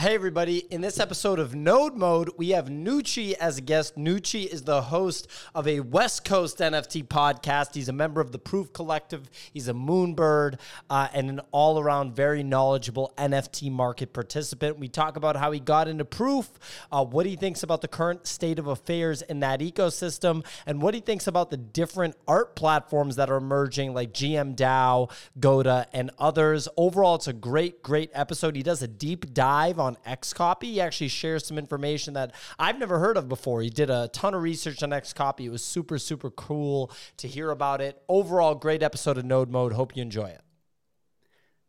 Hey, everybody. In this episode of Node Mode, we have Noochie as a guest. Noochie is the host of a West Coast NFT podcast. He's a member of the Proof Collective, he's a Moonbird, uh, and an all around very knowledgeable NFT market participant. We talk about how he got into Proof, uh, what he thinks about the current state of affairs in that ecosystem, and what he thinks about the different art platforms that are emerging, like GM DAO, Goda, and others. Overall, it's a great, great episode. He does a deep dive on Xcopy. He actually shares some information that I've never heard of before. He did a ton of research on Xcopy. It was super, super cool to hear about it. Overall, great episode of Node Mode. Hope you enjoy it.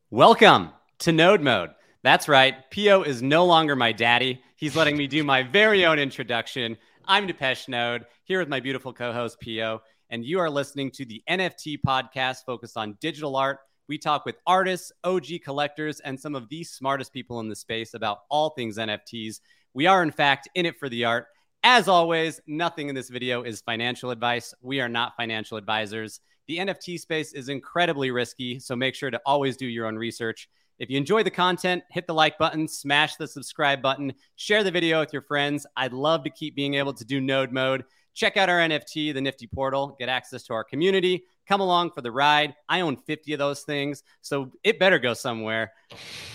Welcome to Node Mode. That's right. Pio is no longer my daddy. He's letting me do my very own introduction. I'm Depeche Node, here with my beautiful co host, Pio, and you are listening to the NFT podcast focused on digital art we talk with artists, OG collectors, and some of the smartest people in the space about all things NFTs. We are, in fact, in it for the art. As always, nothing in this video is financial advice. We are not financial advisors. The NFT space is incredibly risky, so make sure to always do your own research. If you enjoy the content, hit the like button, smash the subscribe button, share the video with your friends. I'd love to keep being able to do node mode. Check out our NFT, the Nifty Portal, get access to our community, come along for the ride. I own 50 of those things, so it better go somewhere.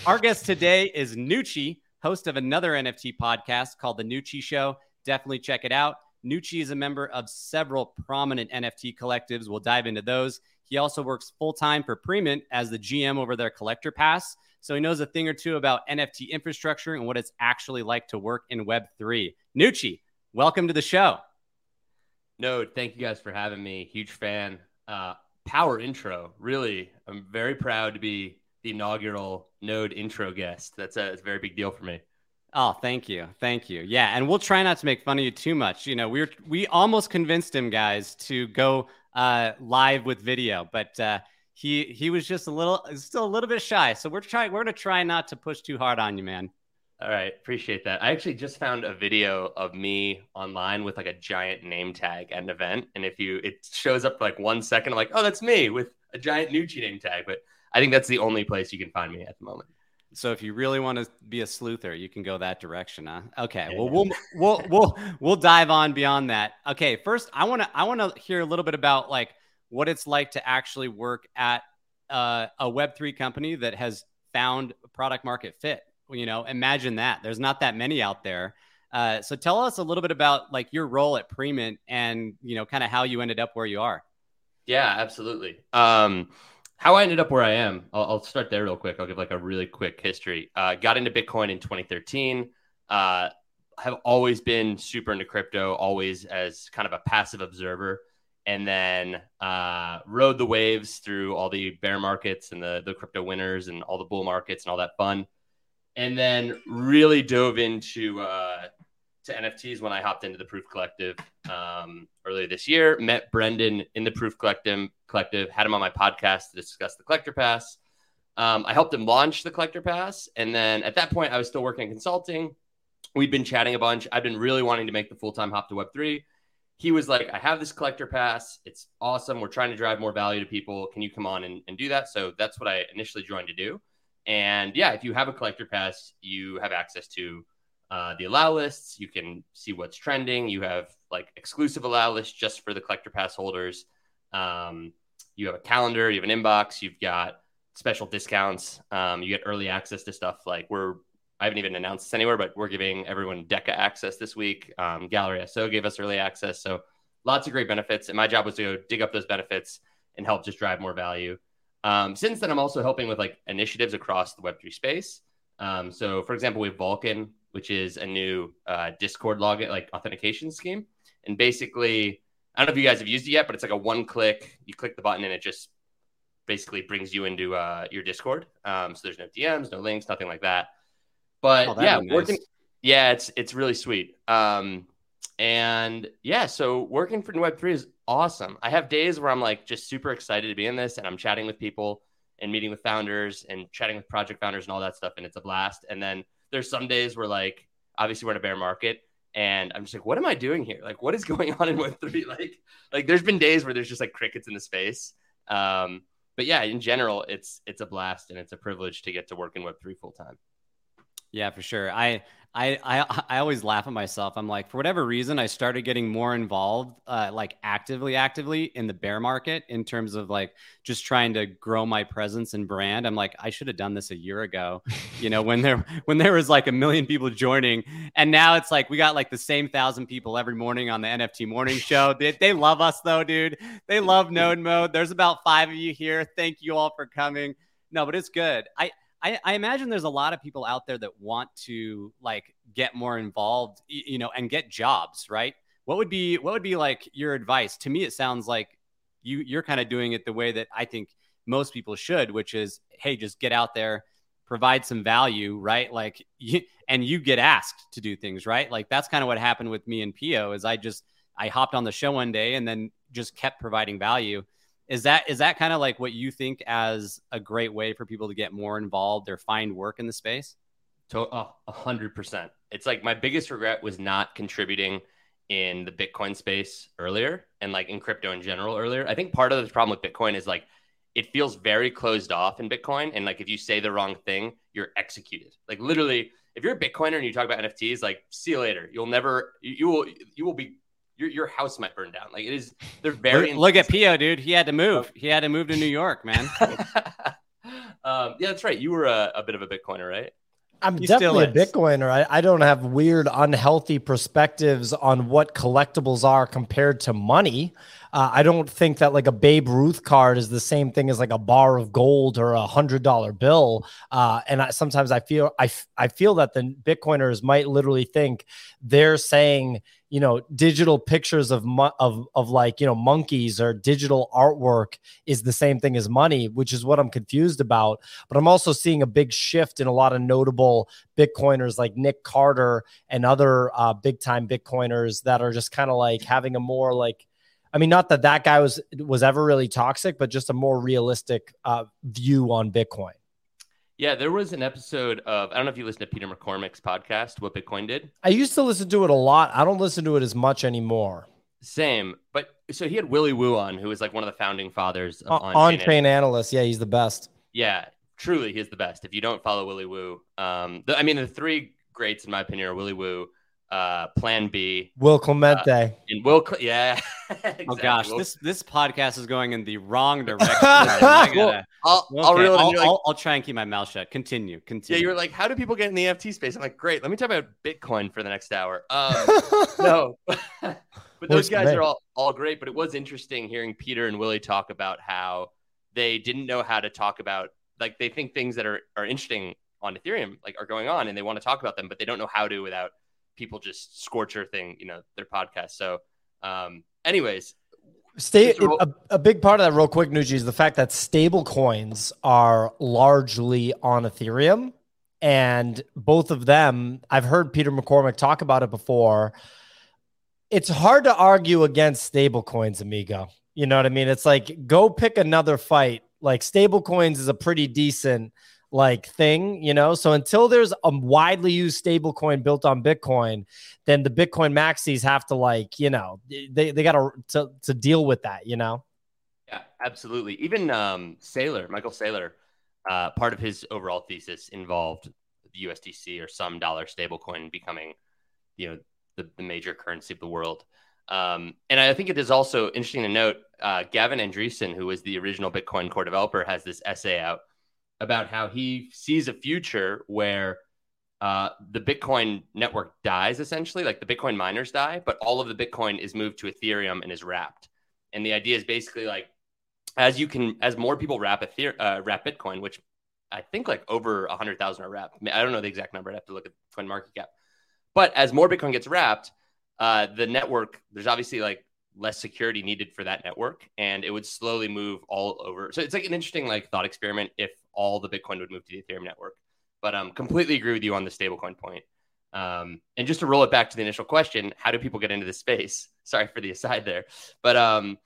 Our guest today is Noochie, host of another NFT podcast called The Noochie Show. Definitely check it out. Noochie is a member of several prominent NFT collectives. We'll dive into those. He also works full time for Premint as the GM over their collector pass. So he knows a thing or two about NFT infrastructure and what it's actually like to work in Web3. Noochie, welcome to the show. Node, thank you guys for having me. Huge fan. Uh, power intro. Really, I'm very proud to be the inaugural Node intro guest. That's a, a very big deal for me. Oh, thank you, thank you. Yeah, and we'll try not to make fun of you too much. You know, we are we almost convinced him, guys, to go uh, live with video, but uh, he he was just a little, still a little bit shy. So we're trying, we're gonna try not to push too hard on you, man. All right, appreciate that. I actually just found a video of me online with like a giant name tag at an event, and if you it shows up for like one second, I'm like, oh, that's me with a giant Noochie name tag. But I think that's the only place you can find me at the moment. So if you really want to be a sleuther, you can go that direction, huh? Okay. Well, we'll we'll we'll we'll dive on beyond that. Okay. First, I want to I want to hear a little bit about like what it's like to actually work at uh, a Web three company that has found product market fit you know, imagine that. There's not that many out there. Uh, so tell us a little bit about like your role at Premint and you know, kind of how you ended up where you are. Yeah, absolutely. Um, how I ended up where I am, I'll, I'll, start there real quick. I'll give like a really quick history. Uh, got into Bitcoin in 2013. Uh, have always been super into crypto, always as kind of a passive observer, and then uh, rode the waves through all the bear markets and the the crypto winners and all the bull markets and all that fun and then really dove into uh, to NFTs when I hopped into the Proof Collective um, earlier this year. Met Brendan in the Proof Collective. Collective had him on my podcast to discuss the Collector Pass. Um, I helped him launch the Collector Pass, and then at that point, I was still working in consulting. We'd been chatting a bunch. I've been really wanting to make the full time hop to Web three. He was like, "I have this Collector Pass. It's awesome. We're trying to drive more value to people. Can you come on and, and do that?" So that's what I initially joined to do. And yeah, if you have a collector pass, you have access to uh, the allow lists. You can see what's trending. You have like exclusive allow lists just for the collector pass holders. Um, you have a calendar. You have an inbox. You've got special discounts. Um, you get early access to stuff like we're. I haven't even announced this anywhere, but we're giving everyone DECA access this week. Um, Gallery SO gave us early access, so lots of great benefits. And my job was to go dig up those benefits and help just drive more value. Um, since then, I'm also helping with like initiatives across the Web3 space. Um, so, for example, we have Vulcan, which is a new uh, Discord login like authentication scheme, and basically, I don't know if you guys have used it yet, but it's like a one click. You click the button, and it just basically brings you into uh, your Discord. Um, so there's no DMs, no links, nothing like that. But oh, yeah, nice. working. Yeah, it's it's really sweet. Um, and yeah, so working for Web3 is awesome. I have days where I'm like just super excited to be in this and I'm chatting with people and meeting with founders and chatting with project founders and all that stuff. And it's a blast. And then there's some days where like, obviously we're in a bear market and I'm just like, what am I doing here? Like, what is going on in Web3? Like, like there's been days where there's just like crickets in the space. Um, but yeah, in general, it's, it's a blast and it's a privilege to get to work in Web3 full time. Yeah, for sure. I I, I I always laugh at myself. I'm like, for whatever reason, I started getting more involved, uh, like actively, actively in the bear market in terms of like just trying to grow my presence and brand. I'm like, I should have done this a year ago, you know, when there when there was like a million people joining, and now it's like we got like the same thousand people every morning on the NFT morning show. They, they love us though, dude. They love Node Mode. There's about five of you here. Thank you all for coming. No, but it's good. I I, I, imagine there's a lot of people out there that want to like get more involved, you know, and get jobs, right? What would be what would be like your advice? To me, it sounds like you you're kind of doing it the way that I think most people should, which is, hey, just get out there, provide some value, right? Like, you, and you get asked to do things, right? Like that's kind of what happened with me and Pio. Is I just I hopped on the show one day and then just kept providing value is that is that kind of like what you think as a great way for people to get more involved or find work in the space? To a hundred percent. It's like my biggest regret was not contributing in the Bitcoin space earlier and like in crypto in general earlier. I think part of the problem with Bitcoin is like it feels very closed off in Bitcoin. And like if you say the wrong thing, you're executed. Like literally, if you're a Bitcoiner and you talk about NFTs, like see you later. You'll never you, you will you will be your your house might burn down. Like it is, they're very. Look, look at Pio, dude. He had to move. He had to move to New York, man. um, yeah, that's right. You were a, a bit of a Bitcoiner, right? I'm he definitely a Bitcoiner. I, I don't have weird, unhealthy perspectives on what collectibles are compared to money. Uh, I don't think that like a Babe Ruth card is the same thing as like a bar of gold or a hundred dollar bill. Uh, and I, sometimes I feel I, I feel that the Bitcoiners might literally think they're saying you know digital pictures of of of like you know monkeys or digital artwork is the same thing as money which is what i'm confused about but i'm also seeing a big shift in a lot of notable bitcoiners like nick carter and other uh, big time bitcoiners that are just kind of like having a more like I mean, not that that guy was was ever really toxic, but just a more realistic uh, view on Bitcoin. Yeah, there was an episode of I don't know if you listen to Peter McCormack's podcast, What Bitcoin Did. I used to listen to it a lot. I don't listen to it as much anymore. Same, but so he had Willy Woo on, who was like one of the founding fathers of uh, on chain analysts. Yeah, he's the best. Yeah, truly, he's the best. If you don't follow Willy Woo, um, the, I mean, the three greats in my opinion are Willy Woo, uh, Plan B, Will Clemente, uh, and Will. Cle- yeah. exactly. Oh gosh, Will- this this podcast is going in the wrong direction. I gotta, well, I'll, okay, I'll, I'll, like, I'll, I'll, try and keep my mouth shut. Continue, continue. Yeah, you were like, how do people get in the NFT space? I'm like, great. Let me talk about Bitcoin for the next hour. Um, no, but those guys are all all great. But it was interesting hearing Peter and Willy talk about how they didn't know how to talk about like they think things that are are interesting on Ethereum like are going on and they want to talk about them, but they don't know how to without people just scorch their thing, you know, their podcast. So, um, anyways, Stay a, a, big part of that, real quick, Noochie, is the fact that stable coins are largely on Ethereum. And both of them, I've heard Peter McCormack talk about it before. It's hard to argue against stable coins, amigo. You know what I mean? It's like go pick another fight. Like stable coins is a pretty decent like thing, you know. So until there's a widely used stable coin built on Bitcoin, then the Bitcoin maxis have to like, you know, they, they got to to deal with that, you know. Yeah, absolutely. Even um Saylor, Michael Saylor, uh, part of his overall thesis involved the USDC or some dollar stablecoin becoming, you know, the, the major currency of the world. Um, and I think it is also interesting to note uh, Gavin Andresen, who was the original Bitcoin core developer, has this essay out about how he sees a future where uh, the Bitcoin network dies essentially, like the Bitcoin miners die, but all of the Bitcoin is moved to Ethereum and is wrapped. And the idea is basically like as you can, as more people wrap Ether, uh, wrap Bitcoin, which I think like over a hundred thousand are wrapped. I don't know the exact number. I'd have to look at Coin Market Cap. But as more Bitcoin gets wrapped, uh, the network there's obviously like less security needed for that network, and it would slowly move all over. So it's like an interesting like thought experiment if all the Bitcoin would move to the Ethereum network. But um, completely agree with you on the stablecoin point. Um, and just to roll it back to the initial question, how do people get into this space? Sorry for the aside there, but um,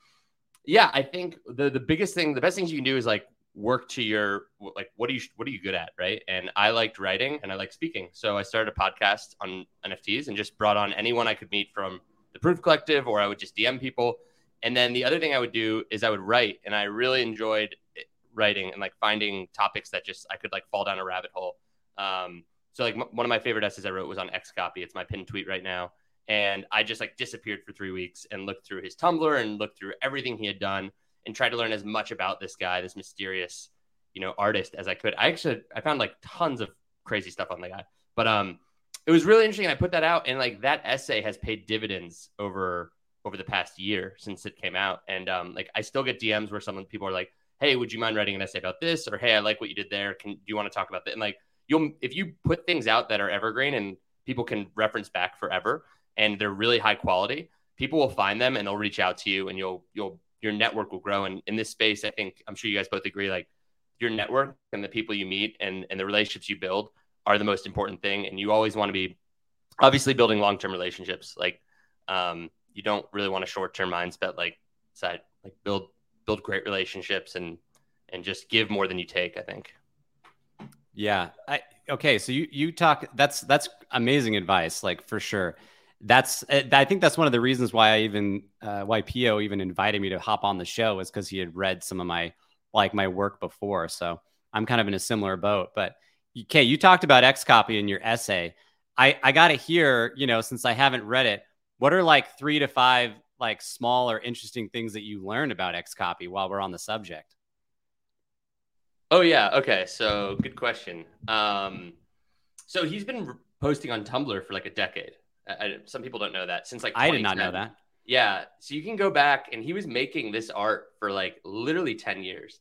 yeah, I think the the biggest thing, the best things you can do is like work to your like what are you what are you good at, right? And I liked writing and I like speaking, so I started a podcast on NFTs and just brought on anyone I could meet from the Proof Collective, or I would just DM people. And then the other thing I would do is I would write, and I really enjoyed writing and like finding topics that just I could like fall down a rabbit hole. Um, So like m- one of my favorite essays I wrote was on Xcopy. It's my pinned tweet right now. And I just like disappeared for three weeks and looked through his Tumblr and looked through everything he had done and tried to learn as much about this guy, this mysterious, you know, artist as I could. I actually I found like tons of crazy stuff on the guy. But um it was really interesting. I put that out and like that essay has paid dividends over over the past year since it came out. And um like I still get DMs where some people are like, Hey, would you mind writing an essay about this? Or hey, I like what you did there. Can do you want to talk about that? And like you'll if you put things out that are evergreen and people can reference back forever and they're really high quality, people will find them and they'll reach out to you and you'll you'll your network will grow. And in this space, I think I'm sure you guys both agree, like your network and the people you meet and, and the relationships you build are the most important thing. And you always want to be obviously building long term relationships. Like um, you don't really want a short term mindset like side like build build great relationships and and just give more than you take, I think. Yeah. I, okay. So you you talk. That's that's amazing advice. Like for sure. That's uh, I think that's one of the reasons why I even uh, why Pio even invited me to hop on the show is because he had read some of my like my work before. So I'm kind of in a similar boat. But okay, you talked about X copy in your essay. I I got to hear you know since I haven't read it. What are like three to five like small or interesting things that you learned about Xcopy while we're on the subject? Oh yeah. Okay. So good question. Um, so he's been posting on Tumblr for like a decade. I, some people don't know that since like I did not know that. Yeah. So you can go back and he was making this art for like literally 10 years.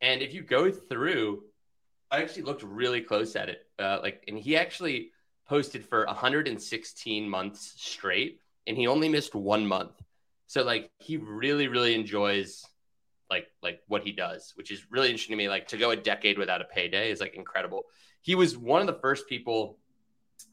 And if you go through, I actually looked really close at it. Uh, like, and he actually posted for 116 months straight and he only missed one month. So like he really, really enjoys like like what he does, which is really interesting to me. Like to go a decade without a payday is like incredible. He was one of the first people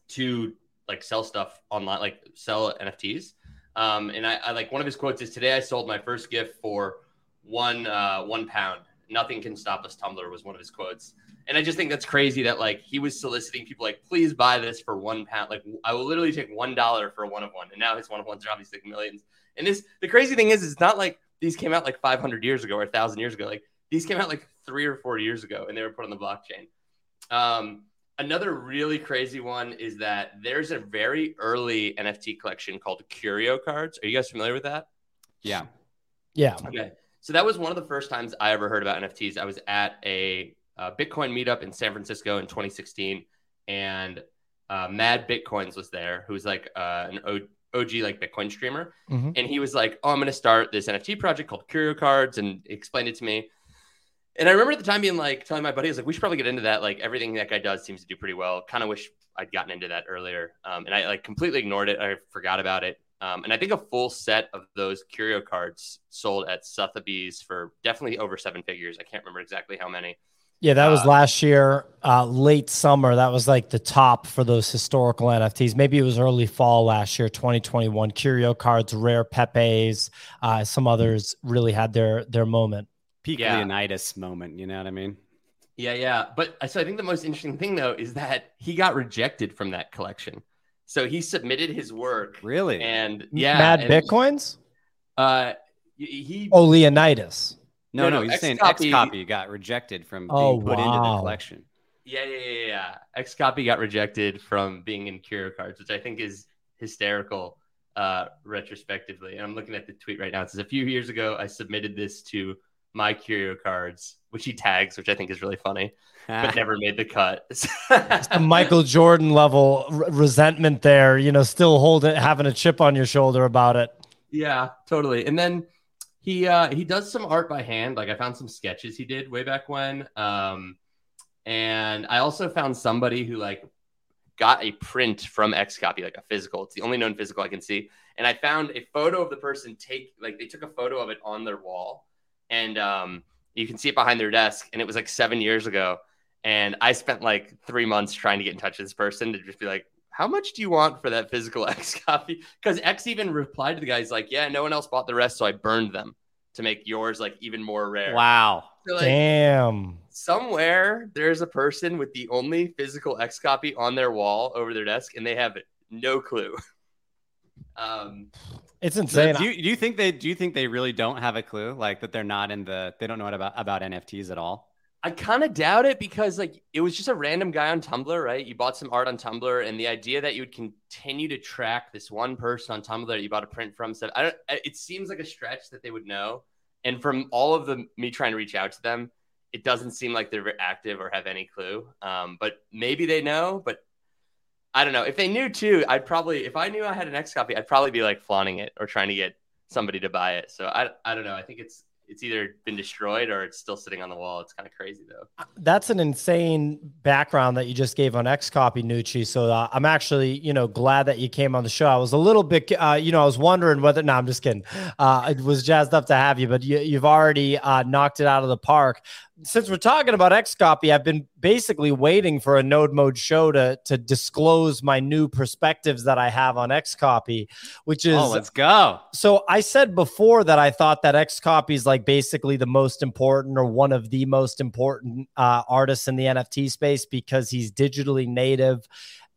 to like sell stuff online, like sell NFTs. Um, and I, I like one of his quotes is today I sold my first gift for one uh, one pound. Nothing can stop us. Tumblr was one of his quotes. And I just think that's crazy that like he was soliciting people like, please buy this for one pound. Like I will literally take one dollar for a one of one. And now his one of ones are obviously millions. And this the crazy thing is, it's not like these came out like 500 years ago or 1,000 years ago. Like these came out like three or four years ago and they were put on the blockchain. Um, another really crazy one is that there's a very early NFT collection called Curio Cards. Are you guys familiar with that? Yeah. Yeah. Okay. So that was one of the first times I ever heard about NFTs. I was at a, a Bitcoin meetup in San Francisco in 2016, and uh, Mad Bitcoins was there, who was like uh, an o- OG like Bitcoin streamer, Mhm. and he was like, "Oh, I'm going to start this NFT project called Curio Cards," and explained it to me. And I remember at the time being like, telling my buddy, I was like, "We should probably get into that. Like everything that guy does seems to do pretty well. Kind of wish I'd gotten into that earlier." Um, and I like completely ignored it. I forgot about it. Um, and I think a full set of those Curio cards sold at Sotheby's for definitely over seven figures. I can't remember exactly how many. Yeah, that was Uh, last year, uh, late summer. That was like the top for those historical NFTs. Maybe it was early fall last year, 2021. Curio cards, rare Pepe's, uh, some others really had their their moment. Peak Yeah. Leonidas moment. You know what I mean? Yeah, yeah. But uh, so I think the most interesting thing though is that he got rejected from that collection. So he submitted his work Really? and yeah, Mad and, Bitcoins? Uh, he Oh, Leonidas. no, no, no, no, he's saying X copy got rejected from being Oh, put into the collection. Yeah, yeah, yeah, yeah. Xcopy got rejected from being in Curio Cards, which I think is hysterical uh, retrospectively. And I'm looking at the tweet right now. It says a few years ago, I submitted this to my Curio Cards, which he tags, which I think is really funny, but never made the cut. The Michael Jordan level r- resentment there, you know, still holding having a chip on your shoulder about it. yeah, totally. And then he uh, he does some art by hand. Like I found some sketches he did way back when. Um, and I also found somebody who like got a print from X copy, like a physical. It's the only known physical I can see. And I found a photo of the person take like they took a photo of it on their wall, and um, you can see it behind their desk. And it was like seven years ago. And I spent like three months trying to get in touch with this person to just be like, how much do you want for that physical X copy? Because X even replied to the guy, he's like, yeah, no one else bought the rest, so I burned them to make yours like even more rare. wow. So, like, Damn. somewhere there's a person with the only physical X copy on their wall over their desk, and they have no clue. Um, It's So insane. do you, do you think they do you think they really don't have a clue like that they're not in the they don't know about about NFTs at all? I kind of doubt it because like it was just a random guy on Tumblr, right? You bought some art on Tumblr, and the idea that you would continue to track this one person on Tumblr that you bought a print from, said, I don't. It seems like a stretch that they would know. And from all of the me trying to reach out to them, it doesn't seem like they're very active or have any clue. Um, but maybe they know. But I don't know. If they knew too, I'd probably if I knew I had an X copy, I'd probably be like flaunting it or trying to get somebody to buy it. So I I don't know. I think it's it's either been destroyed or it's still sitting on the wall. It's kind of crazy though. That's an insane background that you just gave on X Copy Noochie. So uh, I'm actually, you know, glad that you came on the show. I was a little bit, uh, you know, I was wondering whether. No, I'm just kidding. Uh, it was jazzed up to have you, but you, have already uh, knocked it out of the park since we're talking about Xcopy, I've been basically waiting for a Node Mode show to to disclose my new perspectives that I have on Xcopy, which is oh, let's go. So I said before that I thought that Xcopy is like basically the most important or one of the most important uh, artists in the NFT space because he's digitally native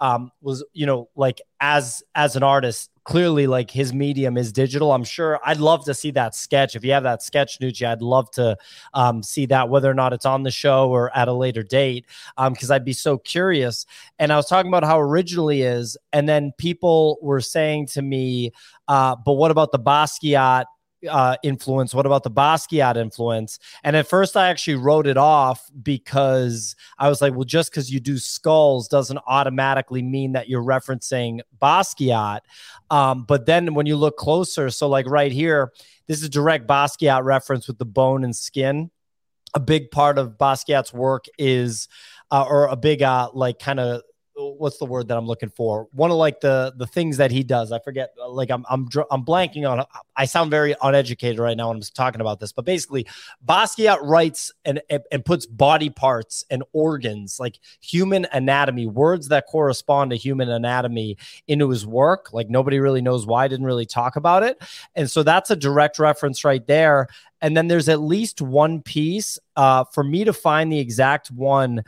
um, was you know like as as an artist clearly like his medium is digital. I'm sure i'd love to see that sketch. If you have that sketch noochie i'd love to um, see that whether or not it's on the show or at a later date because um, i'd be so curious. And i was talking about how originally is and then people were saying to me uh, but what about the basquiat uh, influence? What about the Basquiat influence? And at first, I actually wrote it off because I was like, well, just because you do skulls doesn't automatically mean that you're referencing Basquiat. Um, but then when you look closer, so like right here, this is direct Basquiat reference with the bone and skin. A big part of Basquiat's work is, uh, or a big, uh, like kind of what's the word that I'm looking for? One of like the the things that he does. I forget. Like I'm I'm I'm blanking on. I sound very uneducated right now when I'm talking about this, but basically, Basquiat writes and and puts body parts and organs like human anatomy, words that correspond to human anatomy into his work. Like nobody really knows why. I Didn't really talk about it, and so that's a direct reference right there. And then there's at least one piece. Uh, for me to find the exact one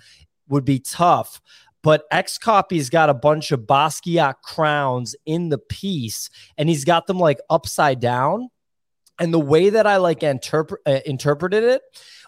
would be tough but X Copy's got a bunch of Basquiat crowns in the piece, and he's got them like upside down. And the way that I like interpret uh, interpreted it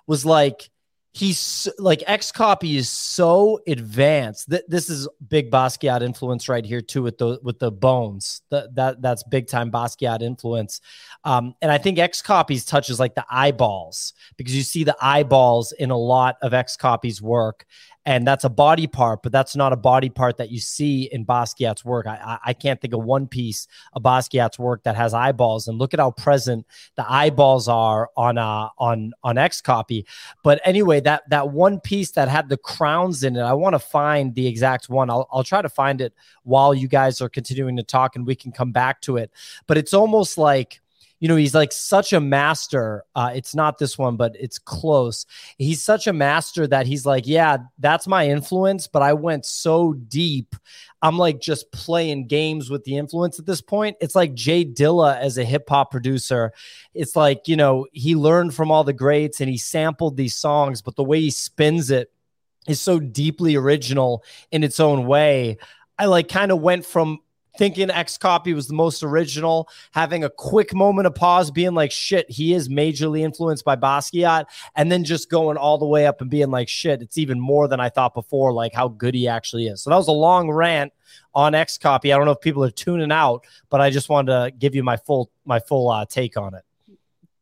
was like he's like X copy is so advanced that this is big Basquiat influence right here too with the with the bones. That that that's big time Basquiat influence. Um, and I think Xcopy's touches like the eyeballs because you see the eyeballs in a lot of Xcopy's work and that's a body part, but that's not a body part that you see in Basquiat's work. I, I can't think of one piece of Basquiat's work that has eyeballs, and look at how present the eyeballs are on uh, on on Xcopy. But anyway, that that one piece that had the crowns in it, I want to find the exact one. I'll I'll try to find it while you guys are continuing to talk, and we can come back to it. But it's almost like you know, he's like such a master. Uh, it's not this one, but it's close. He's such a master that he's like, yeah, that's my influence, but I went so deep. I'm like just playing games with the influence at this point. It's like Jay Dilla as a hip hop producer. It's like, you know, he learned from all the greats and he sampled these songs, but the way he spins it is so deeply original in its own way. I like kind of went from thinking Xcopy was the most original, having a quick moment of pause, being like, shit, he is majorly influenced by Basquiat, and then just going all the way up and being like, shit, it's even more than I thought before, like how good he actually is. So that was a long rant on Xcopy. I don't know if people are tuning out, but I just wanted to give you my full my full uh, take on it.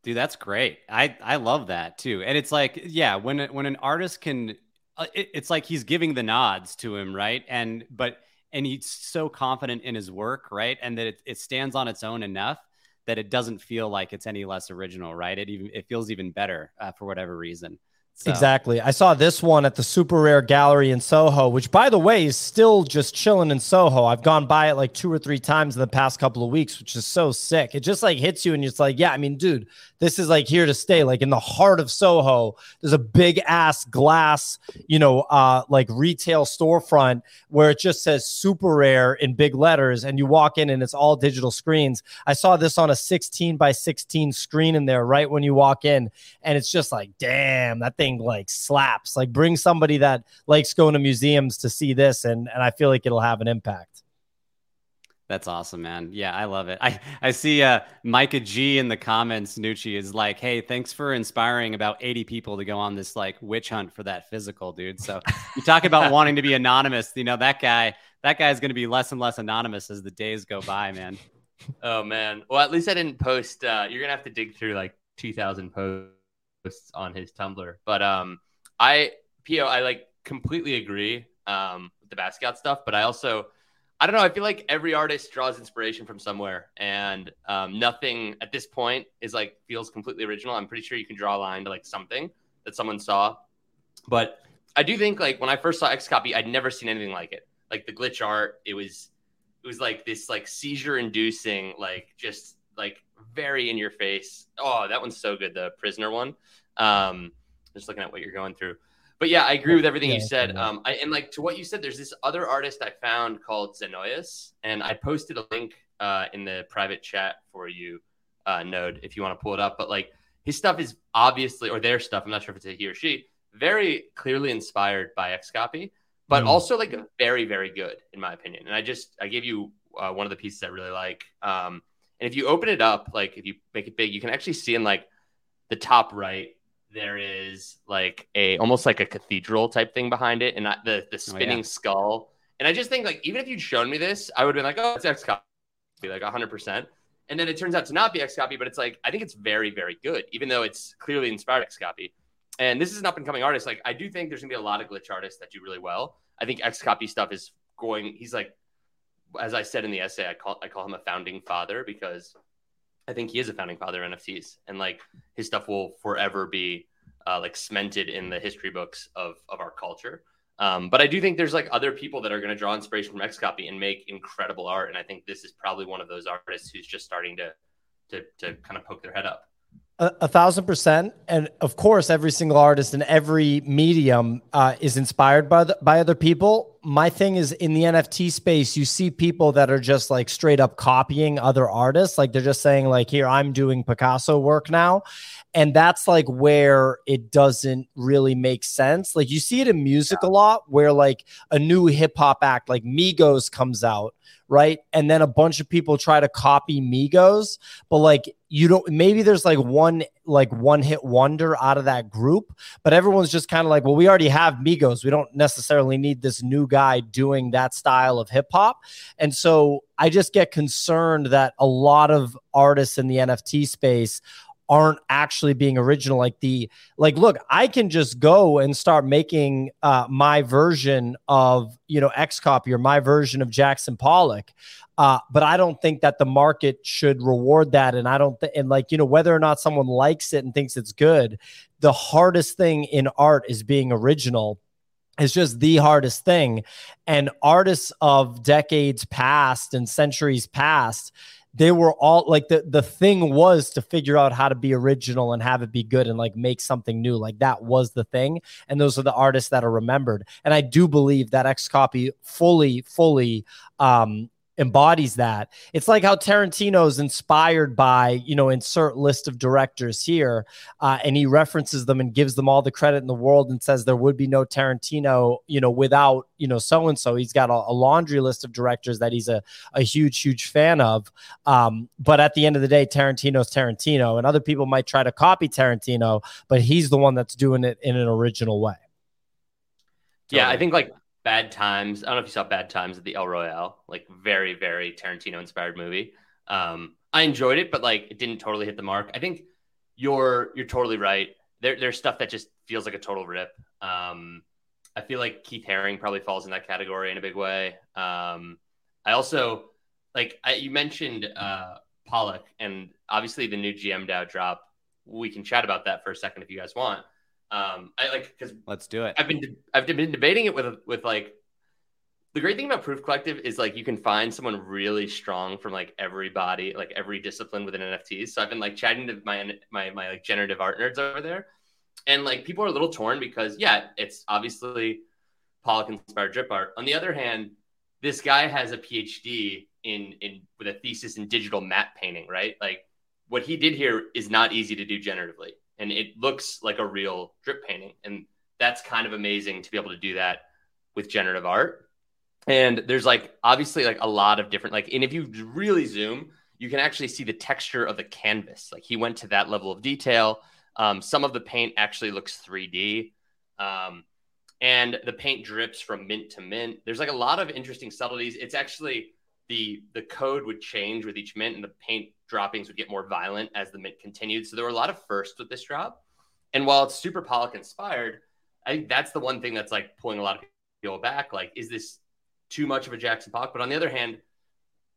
Dude, that's great. I I love that too. And it's like, yeah, when when an artist can, uh, it, it's like he's giving the nods to him, right? And but and he's so confident in his work, right? And that it, it stands on its own enough that it doesn't feel like it's any less original, right? It even it feels even better uh, for whatever reason. So. Exactly. I saw this one at the Super Rare Gallery in Soho, which, by the way, is still just chilling in Soho. I've gone by it like two or three times in the past couple of weeks, which is so sick. It just like hits you, and it's like, yeah, I mean, dude, this is like here to stay. Like in the heart of Soho, there's a big ass glass, you know, uh, like retail storefront where it just says Super Rare in big letters, and you walk in and it's all digital screens. I saw this on a 16 by 16 screen in there right when you walk in, and it's just like, damn, that thing like slaps. Like bring somebody that likes going to museums to see this, and and I feel like it'll have an impact. That's awesome, man. Yeah, I love it. I, I see uh, Micah G in the comments. Noochie is like, hey, thanks for inspiring about 80 people to go on this like witch hunt for that physical, dude. So you talk about wanting to be anonymous. You know, that guy, that guy is going to be less and less anonymous as the days go by, man. Oh, man. Well, at least I didn't post. Uh, you're going to have to dig through like 2,000 posts on his Tumblr. But um, I, Pio, I like completely agree um, with the Basquiat stuff, but I also, I don't know. I feel like every artist draws inspiration from somewhere, and um, nothing at this point is like feels completely original. I'm pretty sure you can draw a line to like something that someone saw, but I do think like when I first saw X Copy, I'd never seen anything like it. Like the glitch art, it was it was like this like seizure inducing, like just like very in your face. Oh, that one's so good. The prisoner one. Um, just looking at what you're going through. But yeah, I agree with everything yeah, you said. Um, I, and like to what you said, there's this other artist I found called Zenoias, and I posted a link uh, in the private chat for you, uh, Node, if you want to pull it up. But like his stuff is obviously, or their stuff, I'm not sure if it's a he or she, very clearly inspired by Xcopy, but mm. also like very, very good in my opinion. And I just I gave you uh, one of the pieces I really like. Um, and if you open it up, like if you make it big, you can actually see in like the top right there is like a almost like a cathedral type thing behind it, and I, the the spinning oh, yeah. skull. And I just think like even if you'd shown me this, I would have been like, oh, it's X copy, like hundred percent. And then it turns out to not be X copy, but it's like I think it's very very good, even though it's clearly inspired X copy. And this is an up and coming artist. Like I do think there's gonna be a lot of glitch artists that do really well. I think X copy stuff is going. He's like, as I said in the essay, I call I call him a founding father because I think he is a founding father of NFTs, and like his stuff will forever be uh, like cemented in the history books of of our culture. Um, but I do think there's like other people that are going to draw inspiration from Xcopy and make incredible art, and I think this is probably one of those artists who's just starting to to to kind of poke their head up. A, a, thousand percent, and of course, every single artist in every medium uh, is inspired by the, by other people. My thing is in the NFT space, you see people that are just like straight up copying other artists, like they're just saying like, "Here, I'm doing Picasso work now," and that's like where it doesn't really make sense. Like you see it in music yeah. a lot, where like a new hip hop act like Migos comes out right? And then a bunch of people try to copy Migos, but like you don't maybe there's like one like one hit wonder out of that group, but everyone's just kind of like, well, we already have Migos. We don't necessarily need this new guy doing that style of hip hop. And so I just get concerned that a lot of artists in the NFT space aren't actually being original like the like look i can just go and start making uh, my version of you know x copy or my version of jackson pollock uh, but i don't think that the market should reward that. And i don't th- and like you know whether or not someone likes it and thinks it's good the hardest thing in art is being original. It's just the hardest thing. And artists of decades past and centuries past they were all like the the thing was to figure out how to be original and have it be good and like make something new. Like that was the thing and those are the artists that are remembered. And i do believe that x copy fully fully um embodies that. It's like how Tarantino's inspired by, you know, insert list of directors here, uh, and he references them and gives them all the credit in the world and says there would be no Tarantino, you know, without, you know, so and so. He's got a, a, laundry list of directors that he's a, a huge, huge fan of. Um, but at the end of the day, Tarantino's Tarantino, and other people might try to copy Tarantino, but he's the one that's doing it in an original way. Yeah, I think like Bad Times. I don't know if you saw Bad Times at the El Royale, like very, very Tarantino inspired movie. Um, I enjoyed it, but like it didn't totally hit the mark. I think you're you're totally right. There, there's stuff that just feels like a total rip. Um, I feel like Keith Haring probably falls in that category in a big way. Um, I also like I, you mentioned uh, Pollock, and obviously the new GM DAO drop. We can chat about that for a second if you guys want. Um, I like because let's do it. I've been I've been debating it with with like the great thing about Proof Collective is like you can find someone really strong from like everybody, like every discipline within NFTs. So I've been like chatting to my my my like generative art nerds over there, and like people are a little torn because yeah, it's obviously Pollock inspired drip art. On the other hand, this guy has a PhD in in with a thesis in digital matte painting, right? Like what he did here is not easy to do generatively and it looks like a real drip painting. And that's kind of amazing to be able to do that with generative art. And there's like obviously like a lot of different like, and if you really zoom, you can actually see the texture of the canvas. Like he went to that level of detail. Um, some of the paint actually looks 3D. Um, and the paint drips from mint to mint. There's like a lot of interesting subtleties. It's actually the the code would change with each mint and the paint droppings would get more violent as the mint continued. So there were a lot of firsts with this drop. And while it's super Pollock inspired, I think that's the one thing that's like pulling a lot of people back. Like, is this too much of a Jackson Pollock? But on the other hand,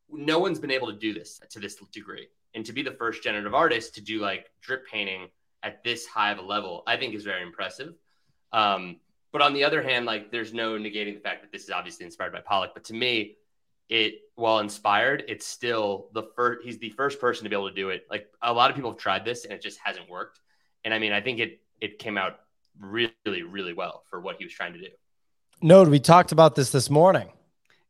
no one's been able to do this to this degree. And to be the first generative artist to do like drip painting at this high of a level, I think is very impressive. Um, but on the other hand, like there's no negating the fact that this is obviously inspired by Pollock. But to me, it while inspired, it's still the first. He's the first person to be able to do it. Like a lot of people have tried this and it just hasn't worked. And I mean, I think it it came out really, really well for what he was trying to do. Node, we talked about this this morning.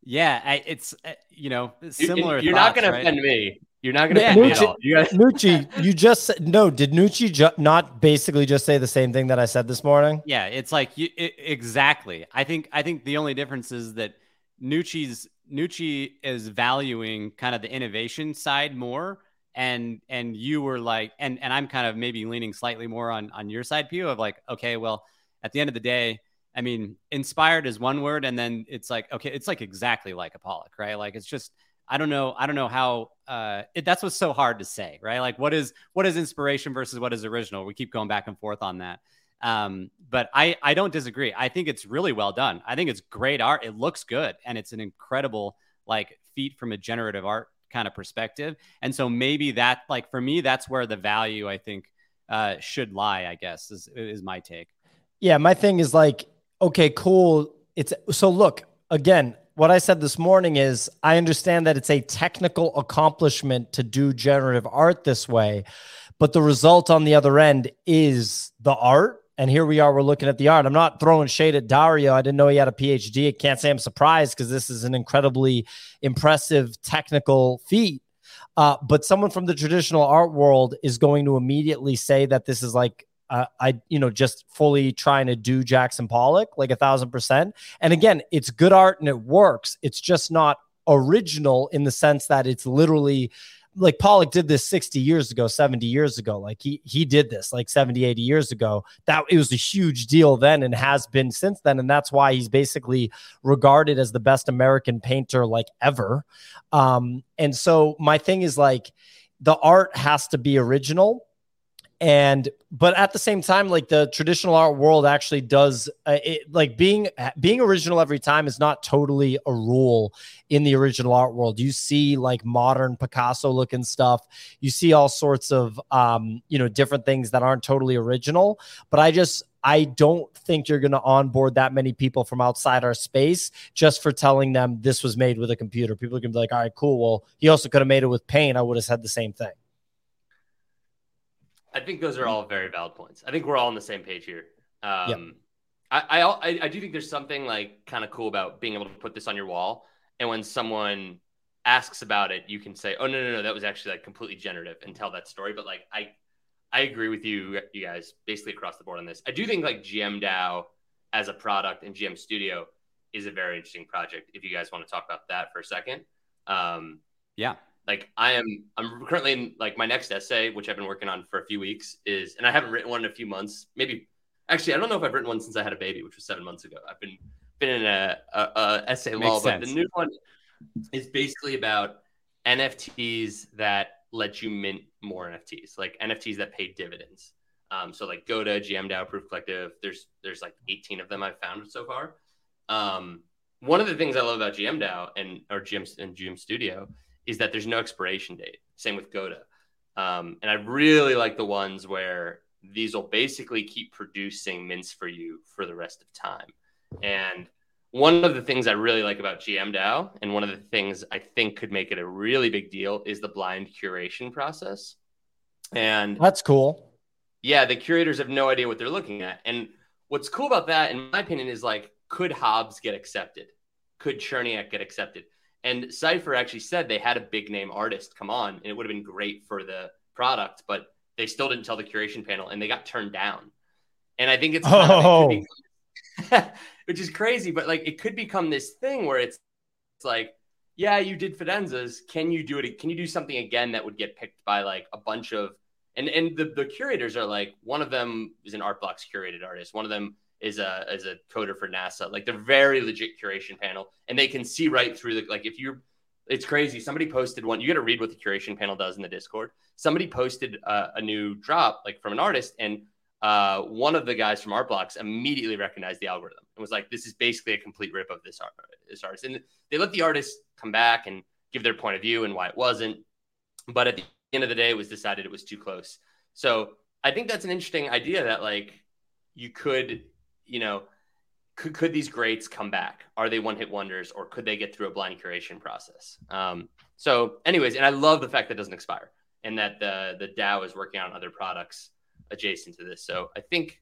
Yeah, I, it's uh, you know similar. You're thoughts, not going right? to offend me. You're not going to Yeah, offend me at Noochie- all. You guys, Noochie, you just said, no. Did Noochie ju- not basically just say the same thing that I said this morning? Yeah, it's like you, it, exactly. I think I think the only difference is that Noochie's Noochie is valuing kind of the innovation side more, and and you were like, and and I'm kind of maybe leaning slightly more on on your side, Pio, of like, okay, well, at the end of the day, I mean, inspired is one word, and then it's like, okay, it's like exactly like a Pollock, right? Like it's just. I don't know. I don't know how. Uh, it, that's what's so hard to say, right? Like, what is what is inspiration versus what is original? We keep going back and forth on that. Um, but I, I don't disagree. I think it's really well done. I think it's great art. It looks good, and it's an incredible like feat from a generative art kind of perspective. And so maybe that, like for me, that's where the value I think uh, should lie. I guess is is my take. Yeah, my thing is like, okay, cool. It's so look again. What I said this morning is I understand that it's a technical accomplishment to do generative art this way, but the result on the other end is the art. And here we are, we're looking at the art. I'm not throwing shade at Dario. I didn't know he had a PhD. I can't say I'm surprised because this is an incredibly impressive technical feat. Uh, but someone from the traditional art world is going to immediately say that this is like uh, I, you know, just fully trying to do Jackson Pollock like a thousand percent. And again, it's good art and it works. It's just not original in the sense that it's literally like Pollock did this 60 years ago, 70 years ago. Like he he did this like 70, 80 years ago. That it was a huge deal then and has been since then. And that's why he's basically regarded as the best American painter like ever. Um, and so my thing is like the art has to be original and but at the same time like the traditional art world actually does uh, it, like being being original every time is not totally a rule in the original art world you see like modern picasso looking stuff you see all sorts of um you know different things that aren't totally original but i just I don't think you're going to onboard that many people from outside our space just for telling them this was made with a computer. People are going to be like, all right, cool. Well, he also could have made it with paint. I would have said the same thing. I think those are all very valid points. I think we're all on the same page here. Um, yep. I, I I do think there's something like kind of cool about being able to put this on your wall, and when someone asks about it, you can say, "Oh no, no, no, that was actually like completely generative," and tell that story. But like I I agree with you, you guys, basically across the board on this. I do think like GM DAO as a product and GM Studio is a very interesting project. If you guys want to talk about that for a second, um, yeah, like I am, I'm currently in like my next essay, which I've been working on for a few weeks, is, and I haven't written one in a few months. Maybe actually, I don't know if I've written one since I had a baby, which was seven months ago. I've been been in a, a, a essay Makes lull, but the new one is basically about NFTs that let you mint more NFTs, like NFTs that pay dividends. Um, so like Goda, GM DAO, Proof Collective, there's there's like 18 of them I've found so far. Um, one of the things I love about GM DAO and or GM and GM Studio is that there's no expiration date. Same with Goda. Um, and I really like the ones where these will basically keep producing mints for you for the rest of time. And one of the things I really like about GM DAO, and one of the things I think could make it a really big deal, is the blind curation process. And that's cool. Yeah, the curators have no idea what they're looking at. And what's cool about that, in my opinion, is like, could Hobbs get accepted? Could Cherniak get accepted? And Cypher actually said they had a big name artist come on, and it would have been great for the product, but they still didn't tell the curation panel, and they got turned down. And I think it's kind oh. of, it become, which is crazy, but like it could become this thing where it's It's like, yeah, you did Fidenzas. Can you do it? Can you do something again that would get picked by like a bunch of and and the, the curators are like one of them is an art blocks curated artist one of them is a is a coder for nasa. Like they're very legit curation panel and they can see right through the like if you're it's crazy. Somebody posted one you got to read what the curation panel does in the discord. Somebody posted uh, a new drop like from an artist and uh, one of the guys from art blocks immediately recognized the algorithm and was like this is basically a complete rip of this art this artist. And they let the artist come back and give their point of view and why it wasn't but at the end of the day, it was decided it was too close. So I think that's an interesting idea that like you could, you know, could, could these greats come back? Are they one hit wonders or could they get through a blind curation process? Um, so, anyways, and I love the fact that it doesn't expire and that the the DAO is working on other products adjacent to this. So I think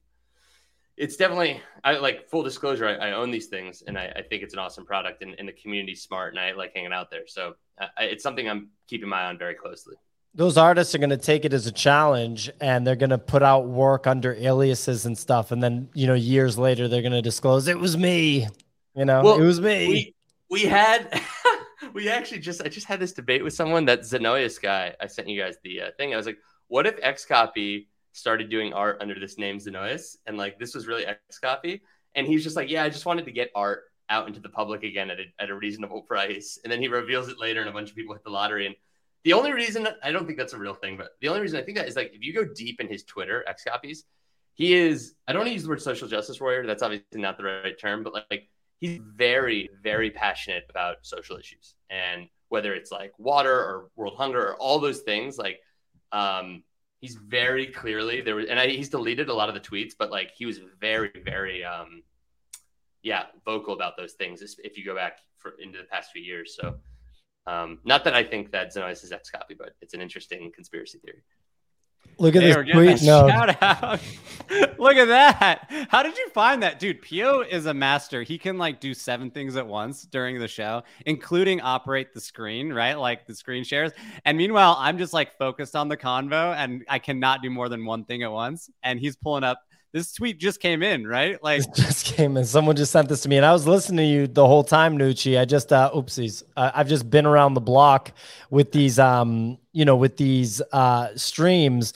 it's definitely I like full disclosure. I, I own these things and I, I, think it's an awesome product and, and the community's smart and I like hanging out there. So uh, it's something I'm keeping my eye on very closely those artists are going to take it as a challenge and they're going to put out work under aliases and stuff and then you know years later they're going to disclose it was me you know? Well, it was me. we, we had we actually just i just had this debate with someone that Zenoyis guy i sent you guys the uh, thing. I was like what if XCOPY started doing art under this name Zenoyis and like this was really XCOPY and he's just like yeah i just wanted to get art out into the public again at a, at a reasonable price. And then he reveals it later and a bunch of people hit the lottery and the only reason I don't think that's a real thing, but the only reason I think that is like if you go deep in his Twitter XCOPYs, he is I don't want to use the word social justice warrior. That's obviously not the right term, but like he's very, very passionate about social issues and whether it's like water or world hunger or all those things, like um he's very clearly there was and I, he's deleted a lot of the tweets, but like he was very, very um yeah, vocal about those things if you go back for into the past few years. So um, not that I think that Zenoyis is XCOPY, but it's an interesting conspiracy theory. Look at hey, this tweet. No. Shout out. Look at that. How did you find that? Dude, Pio is a master. He can like do seven things at once during the show, including operate the screen, right? Like the screen shares. And meanwhile, I'm just like focused on the convo and I cannot do more than one thing at once. And he's pulling up this tweet just came in, right? Like it just came in. Someone just sent this to me, and I was listening to you the whole time, Noochie. I just uh, oopsies. Uh, I've just been around the block with these, um, you know, with these uh streams.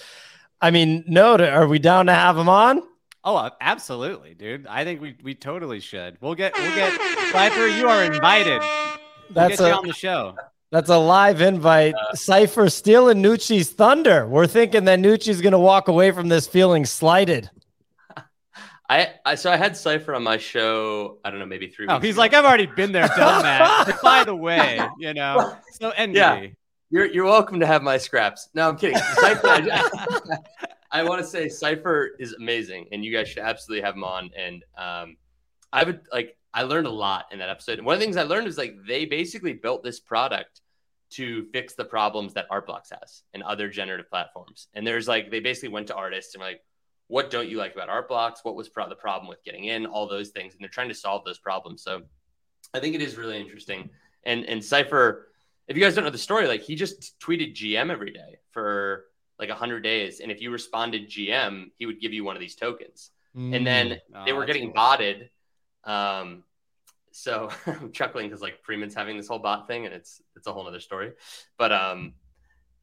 I mean, no, are we down to have him on? Oh, uh, absolutely, dude. I think we we totally should. We'll get we'll get Cypher. You are invited. We'll That's a, on the show. That's a live invite. Uh, Cypher stealing Noochie's thunder. We're thinking that Noochie's going to walk away from this feeling slighted. I, I so I had Cypher on my show. I don't know, maybe three. Oh, he's ago. like, I've already been there, done that. by the way, you know, so envy. Yeah, you're you're welcome to have my scraps. No, I'm kidding. Cypher, I, I want to say Cypher is amazing, and you guys should absolutely have him on. And um, I would like I learned a lot in that episode. And one of the things I learned is like they basically built this product to fix the problems that Artblocks has and other generative platforms. And there's like they basically went to artists and like what don't you like about art blocks what was pro- the problem with getting in all those things and they're trying to solve those problems so i think it is really interesting and and cypher if you guys don't know the story like he just tweeted gm every day for like 100 days and if you responded gm he would give you one of these tokens mm. and then oh, they were getting cool. botted um so i'm chuckling because like freeman's having this whole bot thing and it's it's a whole other story but um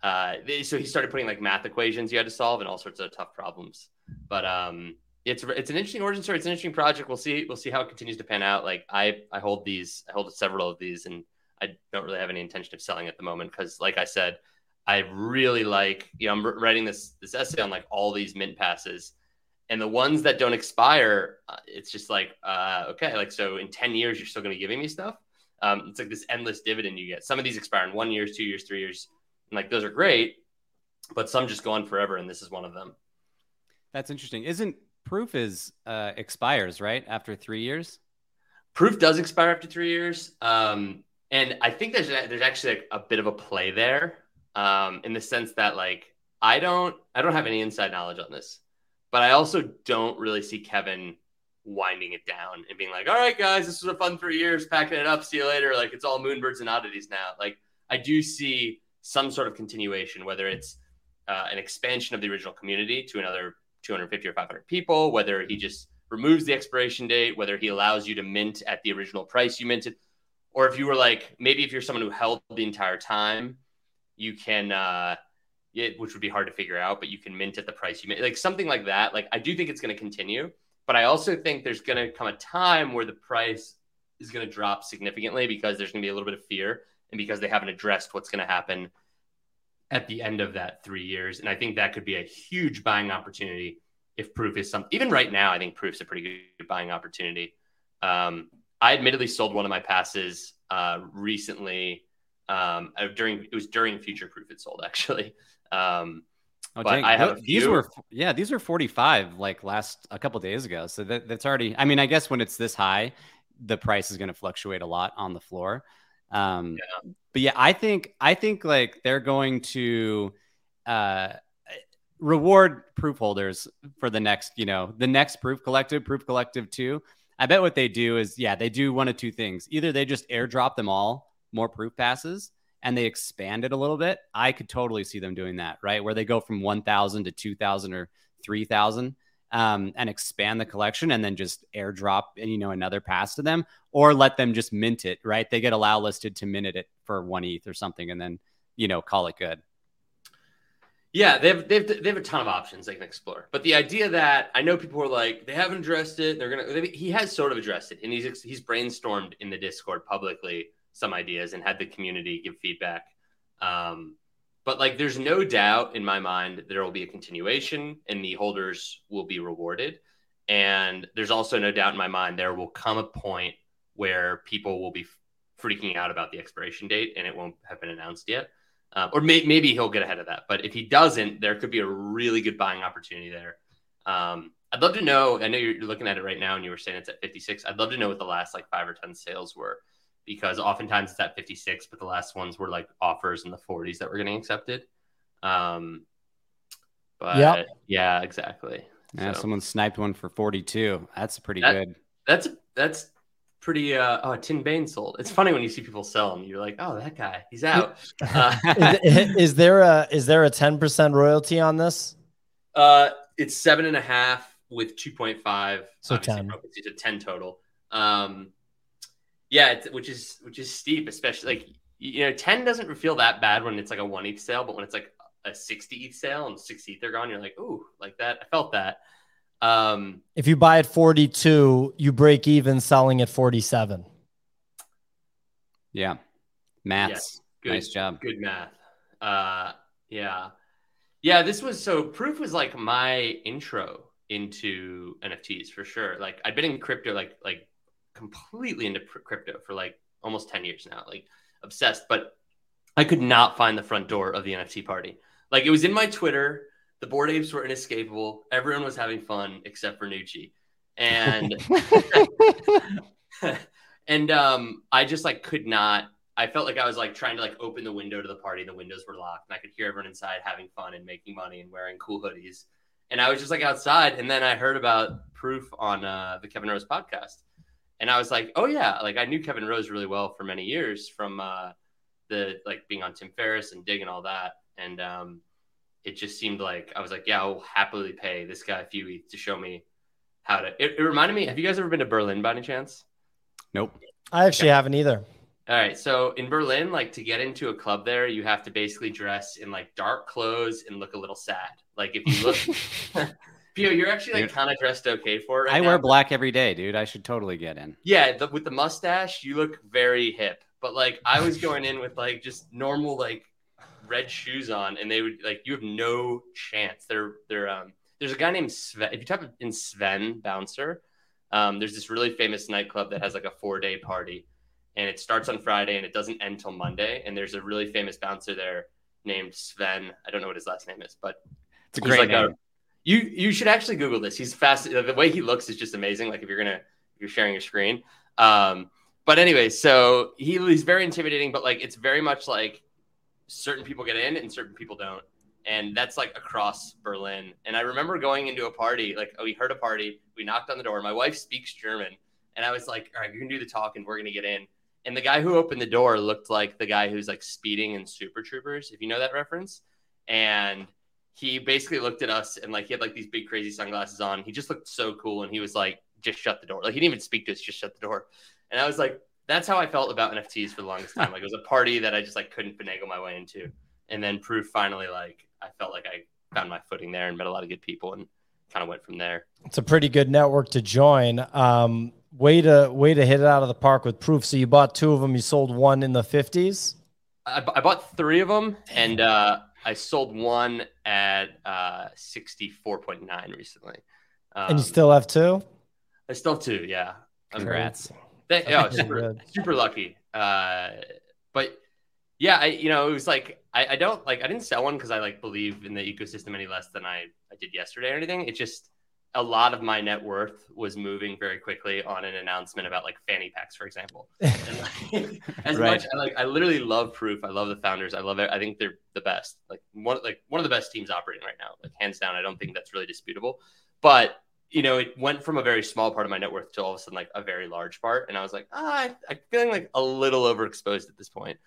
uh, they, so he started putting like math equations you had to solve and all sorts of tough problems. But um, it's it's an interesting origin story. It's an interesting project. We'll see we'll see how it continues to pan out. Like I I hold these I hold several of these and I don't really have any intention of selling at the moment because like I said, I really like you know I'm writing this this essay on like all these mint passes and the ones that don't expire uh, it's just like uh, okay like so in 10 years you're still going to be giving me stuff um, it's like this endless dividend you get some of these expire in one years two years three years and like those are great, but some just go on forever, and this is one of them. That's interesting. Isn't proof is uh, expires right after three years? Proof does expire after three years, um, and I think there's there's actually like a bit of a play there, um, in the sense that like I don't I don't have any inside knowledge on this, but I also don't really see Kevin winding it down and being like, all right, guys, this was a fun three years, packing it up, see you later. Like it's all moonbirds and oddities now. Like I do see some sort of continuation, whether it's uh, an expansion of the original community to another 250 or 500 people, whether he just removes the expiration date, whether he allows you to mint at the original price you minted, or if you were like maybe if you're someone who held the entire time, you can uh it, which would be hard to figure out, but you can mint at the price you mint, like something like that. Like I do think it's going to continue, but I also think there's going to come a time where the price is going to drop significantly because there's going to be a little bit of fear and because they haven't addressed what's going to happen at the end of that three years. And I think that could be a huge buying opportunity if proof is some. Even right now, I think proof's a pretty good buying opportunity. Um, I admittedly sold one of my passes uh, recently. Um, uh, during it was during future proof it sold actually. Um, Oh, but dang. I have these were yeah, these were 45 like last a couple days ago. So that, that's already I mean, I guess when it's this high, the price is going to fluctuate a lot on the floor. Um but yeah, I think I think like they're going to uh reward proof holders for the next, you know, the next proof collective, proof collective 2. I bet what they do is yeah, they do one of two things. Either they just airdrop them all more proof passes and they expand it a little bit, I could totally see them doing that, right? Where they go from 1,000 to 2,000 or 3,000 um, and expand the collection and then just airdrop, you know, another pass to them or let them just mint it, right? They get allow listed to mint it for one ETH or something and then, you know, call it good. Yeah, they have, they have a ton of options they can explore. But the idea that I know people are like they haven't addressed it, they're gonna. They, he has sort of addressed it, and he's he's brainstormed in the Discord publicly some ideas and had the community give feedback. Um, but like, there's no doubt in my mind there will be a continuation, and the holders will be rewarded. And there's also no doubt in my mind there will come a point where people will be freaking out about the expiration date, and it won't have been announced yet. Um, or may, maybe he'll get ahead of that. But if he doesn't, there could be a really good buying opportunity there. Um, I'd love to know. I know you're looking at it right now, and you were saying it's at 56. I'd love to know what the last like five or ten sales were, because oftentimes it's at 56, but the last ones were like offers in the 40s that were getting accepted. Um, but Yep. yeah, exactly. Yeah, So- someone sniped one for 42. That's pretty That- good. That's that's pretty. Uh, oh, Tin Bane sold. It's funny when you see people sell them. You're like, oh, that guy, he's out. Uh, is, is there a is there a ten percent royalty on this? Uh, it's seven and a half with two point five. So 10. broken to ten total. Um, yeah, it's, which is which is steep, especially like you know, ten doesn't feel that bad when it's like a one ETH sale, but when it's like a sixty ETH sale and sixty ETH are gone, you're like, ooh, like that. I felt that. Um, If you buy at forty two, you break even selling at forty seven. Yeah. Maths. good, Nice job. Good math. Uh, yeah, yeah. This was so proof was like my intro into NFTs for sure. Like I'd been in crypto, like like completely into crypto for like almost ten years now, like obsessed. But I could not find the front door of the NFT party. Like it was in my Twitter. The Bored Apes were inescapable. Everyone was having fun except for Noochie, and and um, I just like could not. I felt like I was like trying to like open the window to the party. The windows were locked, and I could hear everyone inside having fun and making money and wearing cool hoodies. And I was just like outside, and then I heard about Proof on uh, the Kevin Rose podcast, and I was like, oh yeah, like I knew Kevin Rose really well for many years from uh, the like being on Tim Ferriss and Digg and all that, and um, it just seemed like I was like, yeah, I'll happily pay this guy a few ETH to show me how to. It, it reminded me. Have you guys ever been to Berlin by any chance? Nope. I actually haven't either. All right. So in Berlin, like to get into a club there, you have to basically dress in like dark clothes and look a little sad. Like if you look, Pio, you're actually like kind of dressed okay for it. Right I now. wear black every day, dude. I should totally get in. Yeah, the, with the mustache, you look very hip. But like I was going in with like just normal like red shoes on, and they would like you have no chance. They're they're um. There's a guy named Sven. If you type in Sven Bouncer, um, there's this really famous nightclub that has like a four day party, and it starts on Friday and it doesn't end till Monday. And there's a really famous bouncer there named Sven. I don't know what his last name is, but It's a great like name. a- you you should actually Google this. He's fast. The way he looks is just amazing. Like if you're gonna if you're sharing your screen. Um, but anyway, so he, he's very intimidating, but like it's very much like certain people get in and certain people don't, and that's like across Berlin. And I remember going into a party. Like we heard a party. We knocked on the door. My wife speaks German, and I was like, all right, you're gonna do the talk, and we're gonna get in. And the guy who opened the door looked like the guy who's like speeding in Super Troopers, if you know that reference. And he basically looked at us and like he had like these big crazy sunglasses on. He just looked so cool and he was like, just shut the door. Like he didn't even speak to us, just shut the door. And I was like, that's how I felt about NFTs for the longest time. Like it was a party that I just like couldn't finagle my way into, and then Proof finally like I felt like I found my footing there and met a lot of good people and kind of went from there. It's a pretty good network to join. Um, way to way to hit it out of the park with Proof. So you bought two of them. You sold one in the fifties. I, I, bought three of them, and uh, I sold one at uh, sixty four point nine recently. Um, and you still have two. I still have two. Yeah. Congrats. They, yeah, super, super lucky. Uh, but yeah, I, you know, it was like I, I don't like I didn't sell one because I like believe in the ecosystem any less than I, I did yesterday or anything. It just a lot of my net worth was moving very quickly on an announcement about like fanny packs, for example. And like, as right. much I like, I literally love Proof. I love the founders. I love it. I think they're the best. Like one, like one of the best teams operating right now. Like hands down. I don't think that's really disputable. But you know, it went from a very small part of my net worth to all of a sudden like a very large part, and I was like, ah, I, I'm feeling like a little overexposed at this point.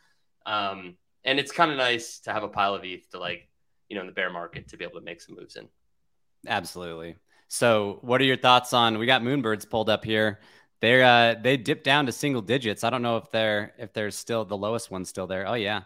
Um, and it's kind of nice to have a pile of ETH to like, you know, in the bear market to be able to make some moves in. Absolutely. So, what are your thoughts on? We got Moonbirds pulled up here. They're uh, they dipped down to single digits. I don't know if they're if they're still the lowest one still there. Oh yeah.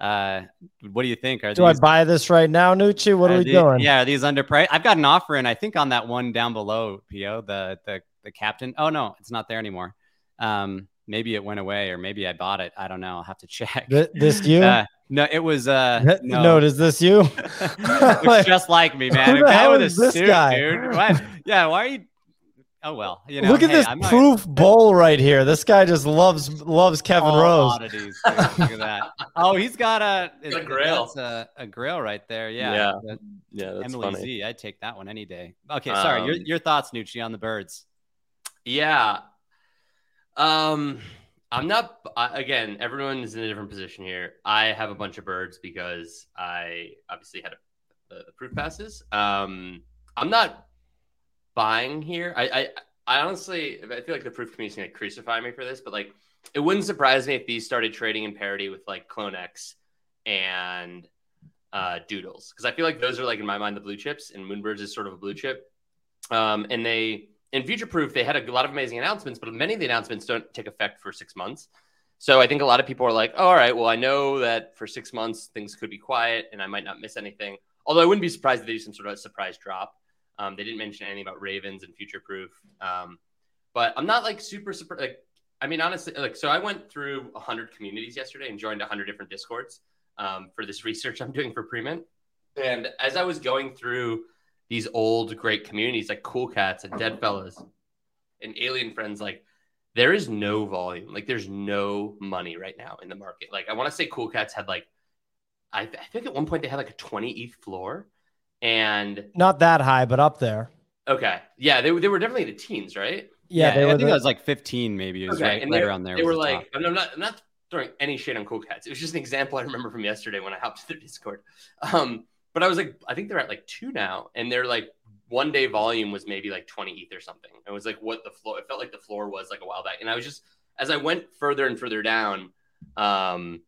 Uh, what do you think? Are do these, I buy this right now, Noochie? What are, are we these, doing? Yeah, are these underpriced? I've got an offer in. I think on that one down below, Po, the the the captain. Oh no, it's not there anymore. Um, maybe it went away or maybe I bought it. I don't know. I'll have to check. this you? Uh, no, it was uh no. no is this you? Looks just like me, man. Who the hell is this suit, guy? dude. What? Yeah, why are you Oh well, you know. Look at hey, this I'm proof not... bowl right here. This guy just loves loves Kevin All Rose. Oddities, Look at that. Oh, he's got a, it's, a grail. A, a grail right there. Yeah. Yeah. yeah that's Emily funny. Z. I'd take that one any day. Okay, sorry. Um, your your thoughts, Noochie, on the birds? Yeah. Um, I'm not. Again, everyone is in a different position here. I have a bunch of birds because I obviously had a, the proof passes. Um, I'm not buying here. I, I, I honestly, I feel like the proof community is going to crucify me for this, but like, it wouldn't surprise me if these started trading in parity with like CloneX and uh, Doodles, because I feel like those are like in my mind the blue chips, and Moonbirds is sort of a blue chip. Um, and they in future proof, they had a lot of amazing announcements, but many of the announcements don't take effect for six months. So I think a lot of people are like, oh, all right, well, I know that for six months things could be quiet and I might not miss anything. Although I wouldn't be surprised if they do some sort of surprise drop. Um, they didn't mention anything about Ravens and future proof. Um, but I'm not like super, super, like, I mean, honestly, like, so I went through 100 communities yesterday and joined 100 different discords um, for this research I'm doing for Premint. And as I was going through these old great communities like Cool Cats and Dead Fellas and Alien Friends, like there is no volume. Like there's no money right now in the market. Like I want to say Cool Cats had like I, I think at one point they had like a 20 ETH floor and not that high, but up there. Okay. Yeah, they, they were definitely the teens, right? Yeah, yeah I think the... it was like 15 maybe. It was okay. right, and right around there. They were the like, I'm not, I'm not throwing any shade on Cool Cats. It was just an example I remember from yesterday when I hopped to their Discord. Um, but I was like, I think they're at like two now, and they're like one day volume was maybe like 20 ETH or something. It was like what the floor. It felt like the floor was like a while back, and I was just as I went further and further down, um,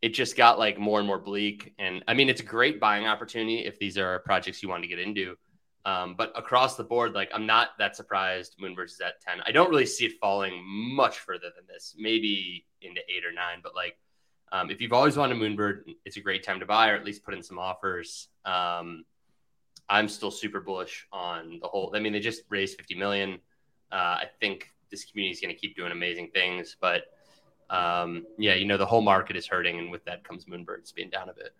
it just got like more and more bleak. And I mean, it's a great buying opportunity if these are projects you want to get into. Um, but across the board, like I'm not that surprised Moonbirds is at 10. I don't really see it falling much further than this, maybe into eight or nine, but like um, if you've always wanted Moonbird, it's a great time to buy or at least put in some offers. Um, I'm still super bullish on the whole. I mean, they just raised 50 million. Uh, I think this community is going to keep doing amazing things, but um, yeah, you know, the whole market is hurting, and with that comes Moonbirds being down a bit.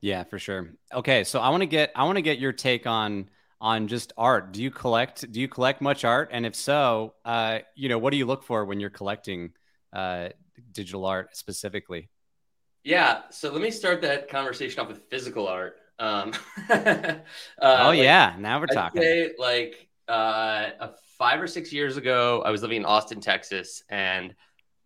Yeah, for sure. Okay, so I want to get I want to get your take on on just art. Do you collect Do you collect much art? And if so, uh, you know, what do you look for when you're collecting uh, digital art specifically? Yeah, so let me start that conversation off with physical art. Um, uh, oh like, yeah, now we're talking. Say, like uh, five or six years ago, I was living in Austin, Texas, and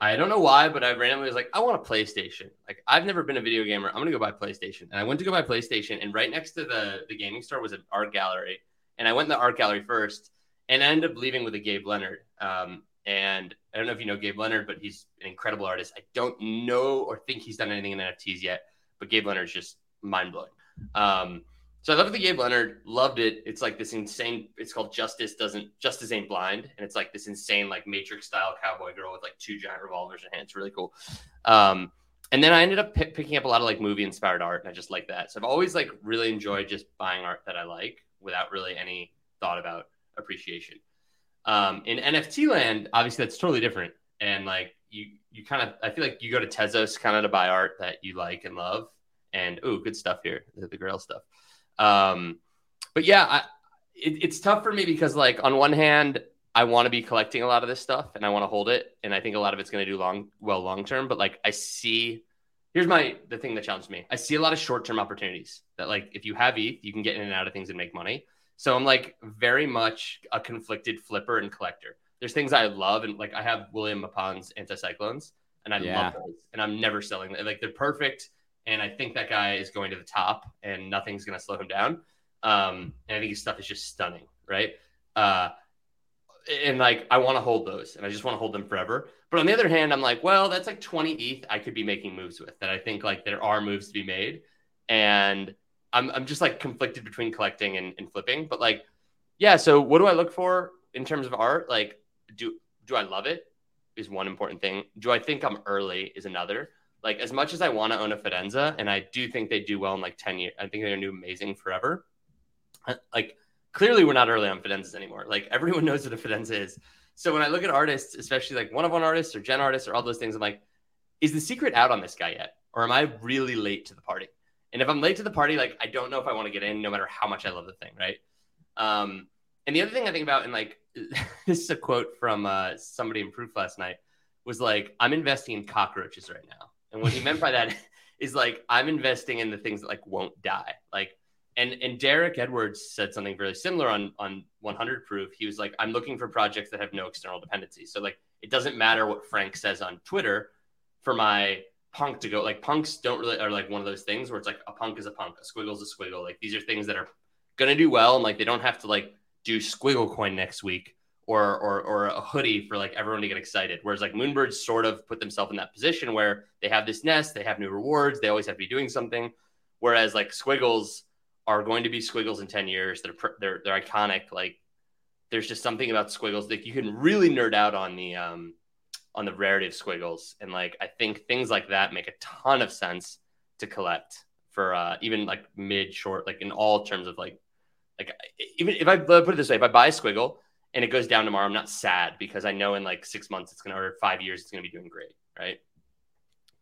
I don't know why, but I randomly was like, I want a PlayStation. Like I've never been a video gamer. I'm gonna go buy PlayStation, and I went to go buy PlayStation, and right next to the the gaming store was an art gallery, and I went in the art gallery first, and I ended up leaving with a Gabe Leonard. Um, and I don't know if you know Gabe Leonard, but he's an incredible artist. I don't know or think he's done anything in NFTs yet, but Gabe Leonard's just mind blowing. Um, So I love the Gabe Leonard, loved it. It's like this insane. It's called Justice Doesn't Justice Ain't Blind, and it's like this insane like Matrix style cowboy girl with like two giant revolvers in hand. It's really cool. Um, and then I ended up p- picking up a lot of like movie inspired art, and I just like that. So I've always like really enjoyed just buying art that I like without really any thought about appreciation. Um, in NFT land, obviously that's totally different, and like you you kind of I feel like you go to Tezos kind of to buy art that you like and love, and oh, good stuff here, the, the Grail stuff. Um, but yeah, I, it, it's tough for me because like on one hand, I want to be collecting a lot of this stuff and I want to hold it, and I think a lot of it's going to do long well long term. But like I see, here's my the thing that challenged me. I see a lot of short term opportunities that like if you have ETH, you can get in and out of things and make money. So I'm like very much a conflicted flipper and collector. There's things I love and like I have William Mapan's anticyclones and I Yeah. love those and I'm never selling them. Like they're perfect and I think that guy is going to the top and nothing's going to slow him down. Um, and I think his stuff is just stunning, right? Uh, and like I want to hold those and I just want to hold them forever. But on the other hand, I'm like, well, that's like 20 ETH I could be making moves with that I think like there are moves to be made. And I'm, I'm just like conflicted between collecting and, and flipping. But like, yeah, so what do I look for in terms of art? Like, do do I love it? Is one important thing. Do I think I'm early? Is another. Like, as much as I want to own a Fidenza, and I do think they do well in like 10 years, I think they're do amazing forever. Uh, like, clearly we're not early on Fidenzas anymore. Like everyone knows what a Fidenza is. So when I look at artists, especially like one of one artists or gen artists or all those things, I'm like, is the secret out on this guy yet? Or am I really late to the party? And if I'm late to the party, like I don't know if I want to get in, no matter how much I love the thing, right? Um, and the other thing I think about, and like this is a quote from uh, somebody in Proof last night, was like, I'm investing in cockroaches right now. And what he meant by that is like I'm investing in the things that like won't die. Like and and Derek Edwards said something very similar on on 100 proof. He was like, I'm looking for projects that have no external dependencies. So like, it doesn't matter what Frank says on Twitter for my punk to go. Like punks don't really are like one of those things where it's like a punk is a punk, a squiggle's a squiggle. Like these are things that are gonna do well, and like they don't have to like do squiggle coin next week or or or a hoodie for like everyone to get excited. Whereas like Moonbirds sort of put themselves in that position where they have this nest, they have new rewards, they always have to be doing something. Whereas like squiggles are going to be squiggles in 10 years. They're they're they're iconic. Like there's just something about squiggles that you can really nerd out on the um on the rarity of squiggles. And like I think things like that make a ton of sense to collect for uh even like mid short like in all terms of like like even if I put it this way, if I buy a squiggle and it goes down tomorrow, I'm not sad because I know in like six months it's gonna or five years it's gonna be doing great, right?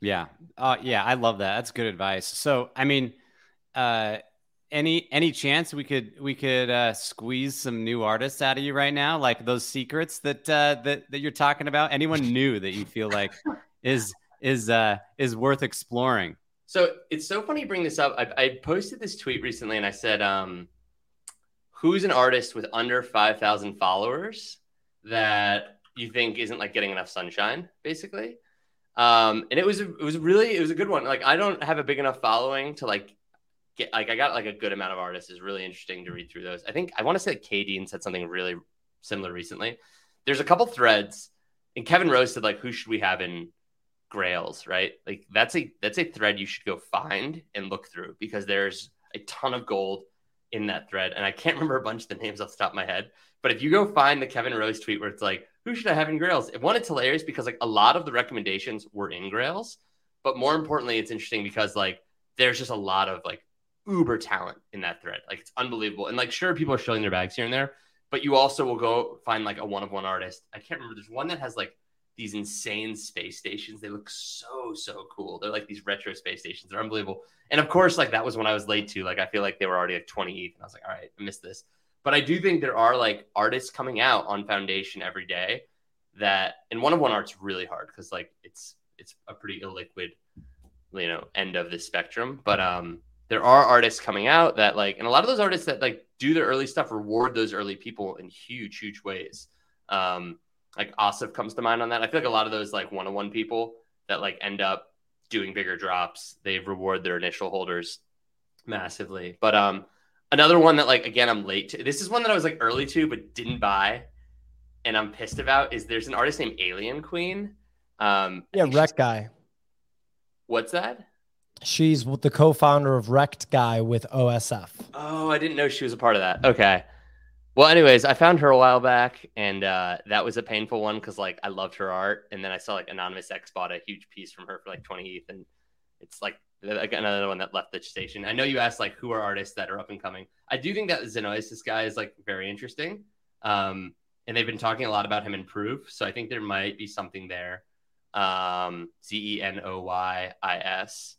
Yeah. Uh, yeah, I love that. That's good advice. So, I mean, uh, any any chance we could we could uh, squeeze some new artists out of you right now, like those secrets that uh, that that you're talking about? Anyone new that you feel like is is uh, is worth exploring? So it's so funny you bring this up. I, I posted this tweet recently and I said, um, who's an artist with under 5,000 followers that you think isn't like getting enough sunshine, basically? Um, and it was, it was really, it was a good one. Like, I don't have a big enough following to like get, like, I got like a good amount of artists. It's really interesting to read through those. I think I want to say like Dean said something really similar recently. There's a couple threads and Kevin Rose said like, who should we have in grails, right? Like that's a that's a thread you should go find and look through because there's a ton of gold in that thread. And I can't remember a bunch of the names off the top of my head. But if you go find the Kevin Rose tweet where it's like, who should I have in grails? One, it's hilarious because like a lot of the recommendations were in grails. But more importantly, it's interesting because like there's just a lot of like uber talent in that thread. Like it's unbelievable. And like sure, people are showing their bags here and there, but you also will go find like a one of one artist. I can't remember. There's one that has like these insane space stations. They look so so cool. They're like these retro space stations. They're unbelievable. And of course, like that was when I was late too. Like I feel like they were already like 20 ETH, and I was like, all right, I missed this. But I do think there are like artists coming out on Foundation every day that, and one of one art's really hard because like it's it's a pretty illiquid, you know, end of the spectrum. But um, there are artists coming out that like, and a lot of those artists that like do their early stuff reward those early people in huge huge ways. Um, like Asif comes to mind on that. I feel like a lot of those like one on one people that like end up doing bigger drops, they reward their initial holders massively. But um another one that like again I'm late to this is one that I was like early to but didn't buy and I'm pissed about is there's an artist named Alien Queen. Um Yeah, wreck guy. What's that? She's the co-founder of Wrecked Guy with OSF. Oh, I didn't know she was a part of that. Okay. Well, anyways, I found her a while back, and uh, that was a painful one because like I loved her art, and then I saw like Anonymous X bought a huge piece from her for like twenty ETH, and it's like another one that left the station. I know you asked like who are artists that are up and coming. I do think that Zenoyis guy is like very interesting, um, and they've been talking a lot about him in Proof, so I think there might be something there. Um, Z E N O Y I S.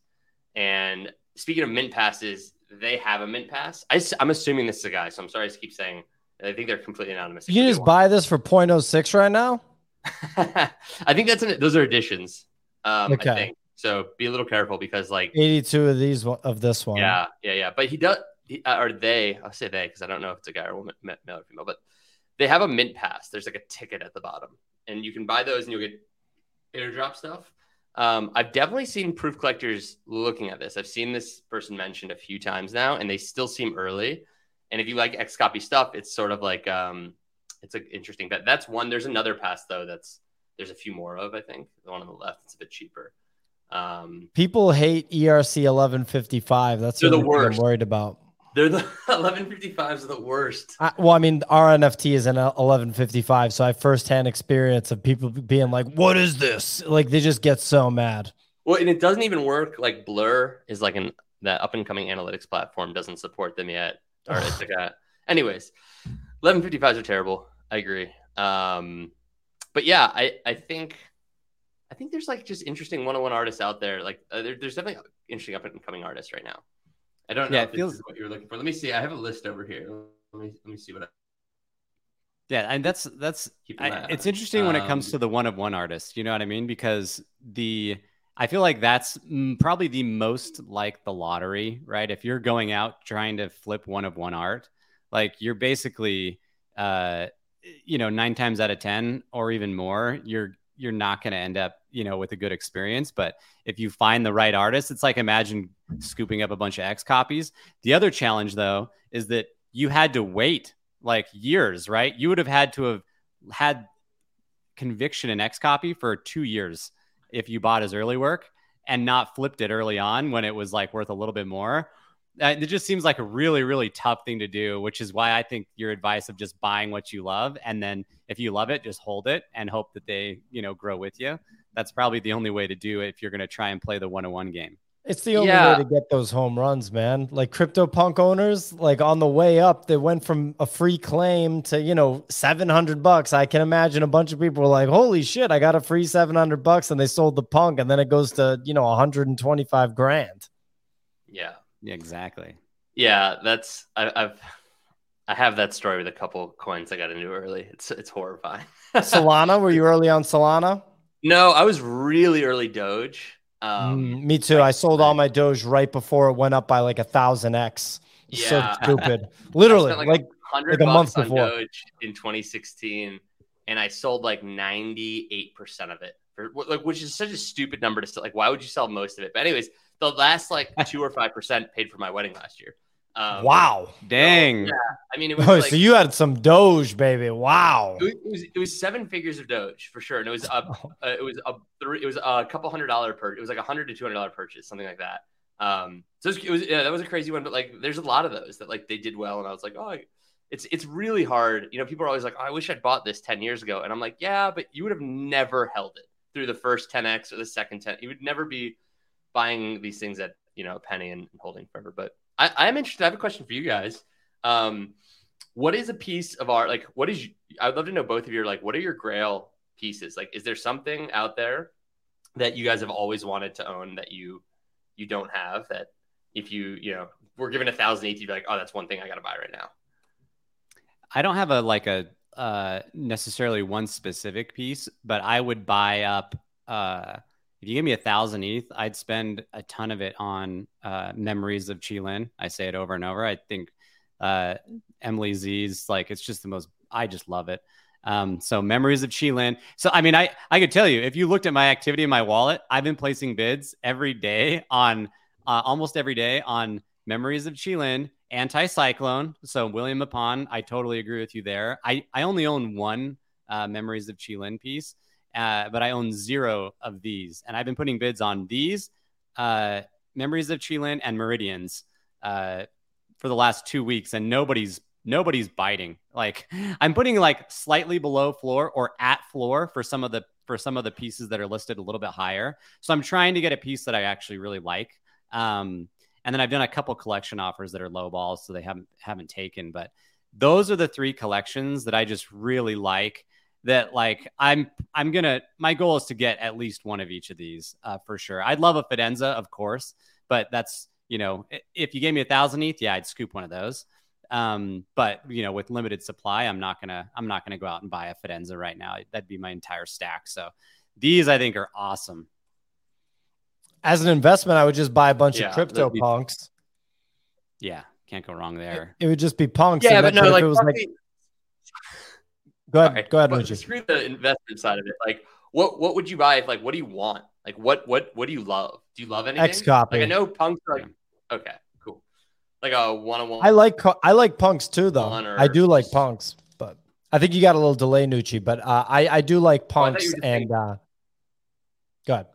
And speaking of mint passes, they have a mint pass. I, am assuming this is a guy, so I'm sorry to keep saying. I think they're completely anonymous. You just buy this for 0.06 right now. I think that's an, those are additions. Um, okay. I think so. Be a little careful because like 82 of these of this one. Yeah, yeah, yeah. But he does, he, uh, or they. I'll say they because I don't know if it's a guy or woman, male or female. But they have a mint pass. There's like a ticket at the bottom, and you can buy those, and you'll get airdrop stuff. Um, I've definitely seen proof collectors looking at this. I've seen this person mentioned a few times now, and they still seem early. And if you like XCOPY stuff, it's sort of like um, it's an interesting bet. That's one. There's another pass though. That's there's a few more of. I think the one on the left. It's a bit cheaper. Um, People hate ERC 1155. That's the, the worst. I'm worried about. They're the 1155s are the worst. I, well, I mean, our NFT is an 1155, so I have firsthand experience of people being like, "What is this?" Like they just get so mad. Well, and it doesn't even work. Like Blur is like an that up and coming analytics platform doesn't support them yet. Or it's like a, anyways, 1155s are terrible. I agree. Um, but yeah, I I think I think there's like just interesting one-on-one artists out there. Like uh, there, there's definitely interesting up and coming artists right now. I don't know yeah, if feels... what you're looking for. Let me see. I have a list over here. Let me let me see what I yeah, and that's that's I, it's interesting when it comes um, to the one of one artist. You know what I mean? Because the I feel like that's probably the most like the lottery, right? If you're going out trying to flip one of one art, like you're basically, uh, you know, nine times out of ten or even more, you're you're not going to end up, you know, with a good experience. But if you find the right artist, it's like imagine scooping up a bunch of XCOPYs. The other challenge, though, is that you had to wait like years, right? You would have had to have had conviction in XCOPY for two years if you bought his early work and not flipped it early on when it was like worth a little bit more. Uh, it just seems like a really, really tough thing to do, which is why I think your advice of just buying what you love and then if you love it, just hold it and hope that they, you know, grow with you. That's probably the only way to do it if you're going to try and play the one on one game. It's the only yeah. way to get those home runs, man. Like CryptoPunk owners, like on the way up, they went from a free claim to, you know, 700 bucks. I can imagine a bunch of people were like, holy shit, I got a free 700 bucks and they sold the punk and then it goes to, you know, 125 grand. Yeah. Yeah, exactly. Yeah, that's I, I've I have that story with a couple coins I got into early. It's it's horrifying. Solana, were you early on Solana? No, I was really early Doge. Um, mm, me too. I sold all my Doge right before it went up by like a thousand X. Yeah. So stupid. Literally, like, like, like a month before. Doge in 2016, and I sold like 98% of it, for, like which is such a stupid number to sell. Like, why would you sell most of it? But anyways, the last like two or five percent paid for my wedding last year. Um, wow, dang! So, yeah, I mean, it was oh, like, so you had some Doge, baby. Wow, it was, it was seven figures of Doge for sure, and it was a, uh, it was a three, it was a couple hundred dollar per, it was like a hundred to two hundred dollar purchase, something like that. Um, so it was, it was, yeah, that was a crazy one, but like, there's a lot of those that like they did well, and I was like, oh, it's it's really hard. You know, people are always like, oh, I wish I'd bought this ten years ago, and I'm like, yeah, but you would have never held it through the first 10x or the second 10. You would never be buying these things at you know a penny and holding forever. But I, am interested. I have a question for you guys. Um, what is a piece of art like? What is? I'd love to know both of you. Like, what are your Grail pieces? Like, is there something out there that you guys have always wanted to own that you you don't have? That if you you know were given a thousand each, you'd be like, oh, that's one thing I got to buy right now. I don't have a like a uh, necessarily one specific piece, but I would buy up. Uh, if you give me a thousand ETH, I'd spend a ton of it on uh, memories of Qilin. I say it over and over. I think uh, Emily Xie's like it's just the most. I just love it. Um, so memories of Qilin. So I mean, I I could tell you if you looked at my activity in my wallet, I've been placing bids every day on uh, almost every day on memories of Qilin, anti-cyclone. So William Mapan, I totally agree with you there. I I only own one uh, memories of Qilin piece uh, but I own zero of these, and I've been putting bids on these, uh, Memories of Qilin and Meridians uh, for the last two weeks, and nobody's nobody's biting. Like I'm putting like slightly below floor or at floor for some of the for some of the pieces that are listed a little bit higher. So I'm trying to get a piece that I actually really like. Um, and then I've done a couple collection offers that are low balls, so they haven't haven't taken. But those are the three collections that I just really like. That like I'm I'm gonna my goal is to get at least one of each of these uh, for sure. I'd love a Fidenza, of course, but that's you know if you gave me a thousand ETH, yeah, I'd scoop one of those. Um, but you know, with limited supply, I'm not gonna I'm not gonna go out and buy a Fidenza right now. That'd be my entire stack. So these I think are awesome. As an investment, I would just buy a bunch yeah, of crypto be, punks. Yeah, can't go wrong there. It, it would just be punks. Yeah, but no, like, it was like. Go ahead. Right, go ahead, Richie. Screw the investment side of it. Like, what what would you buy? If, like, what do you want? Like, what what what do you love? Do you love anything? XCOPY. Like, I know punks are like, okay, cool. Like a one on one. I like I like punks too, though. I do like punks, but I think you got a little delay, Noochie. But uh, I I do like oh, punks oh, and. Uh, go ahead.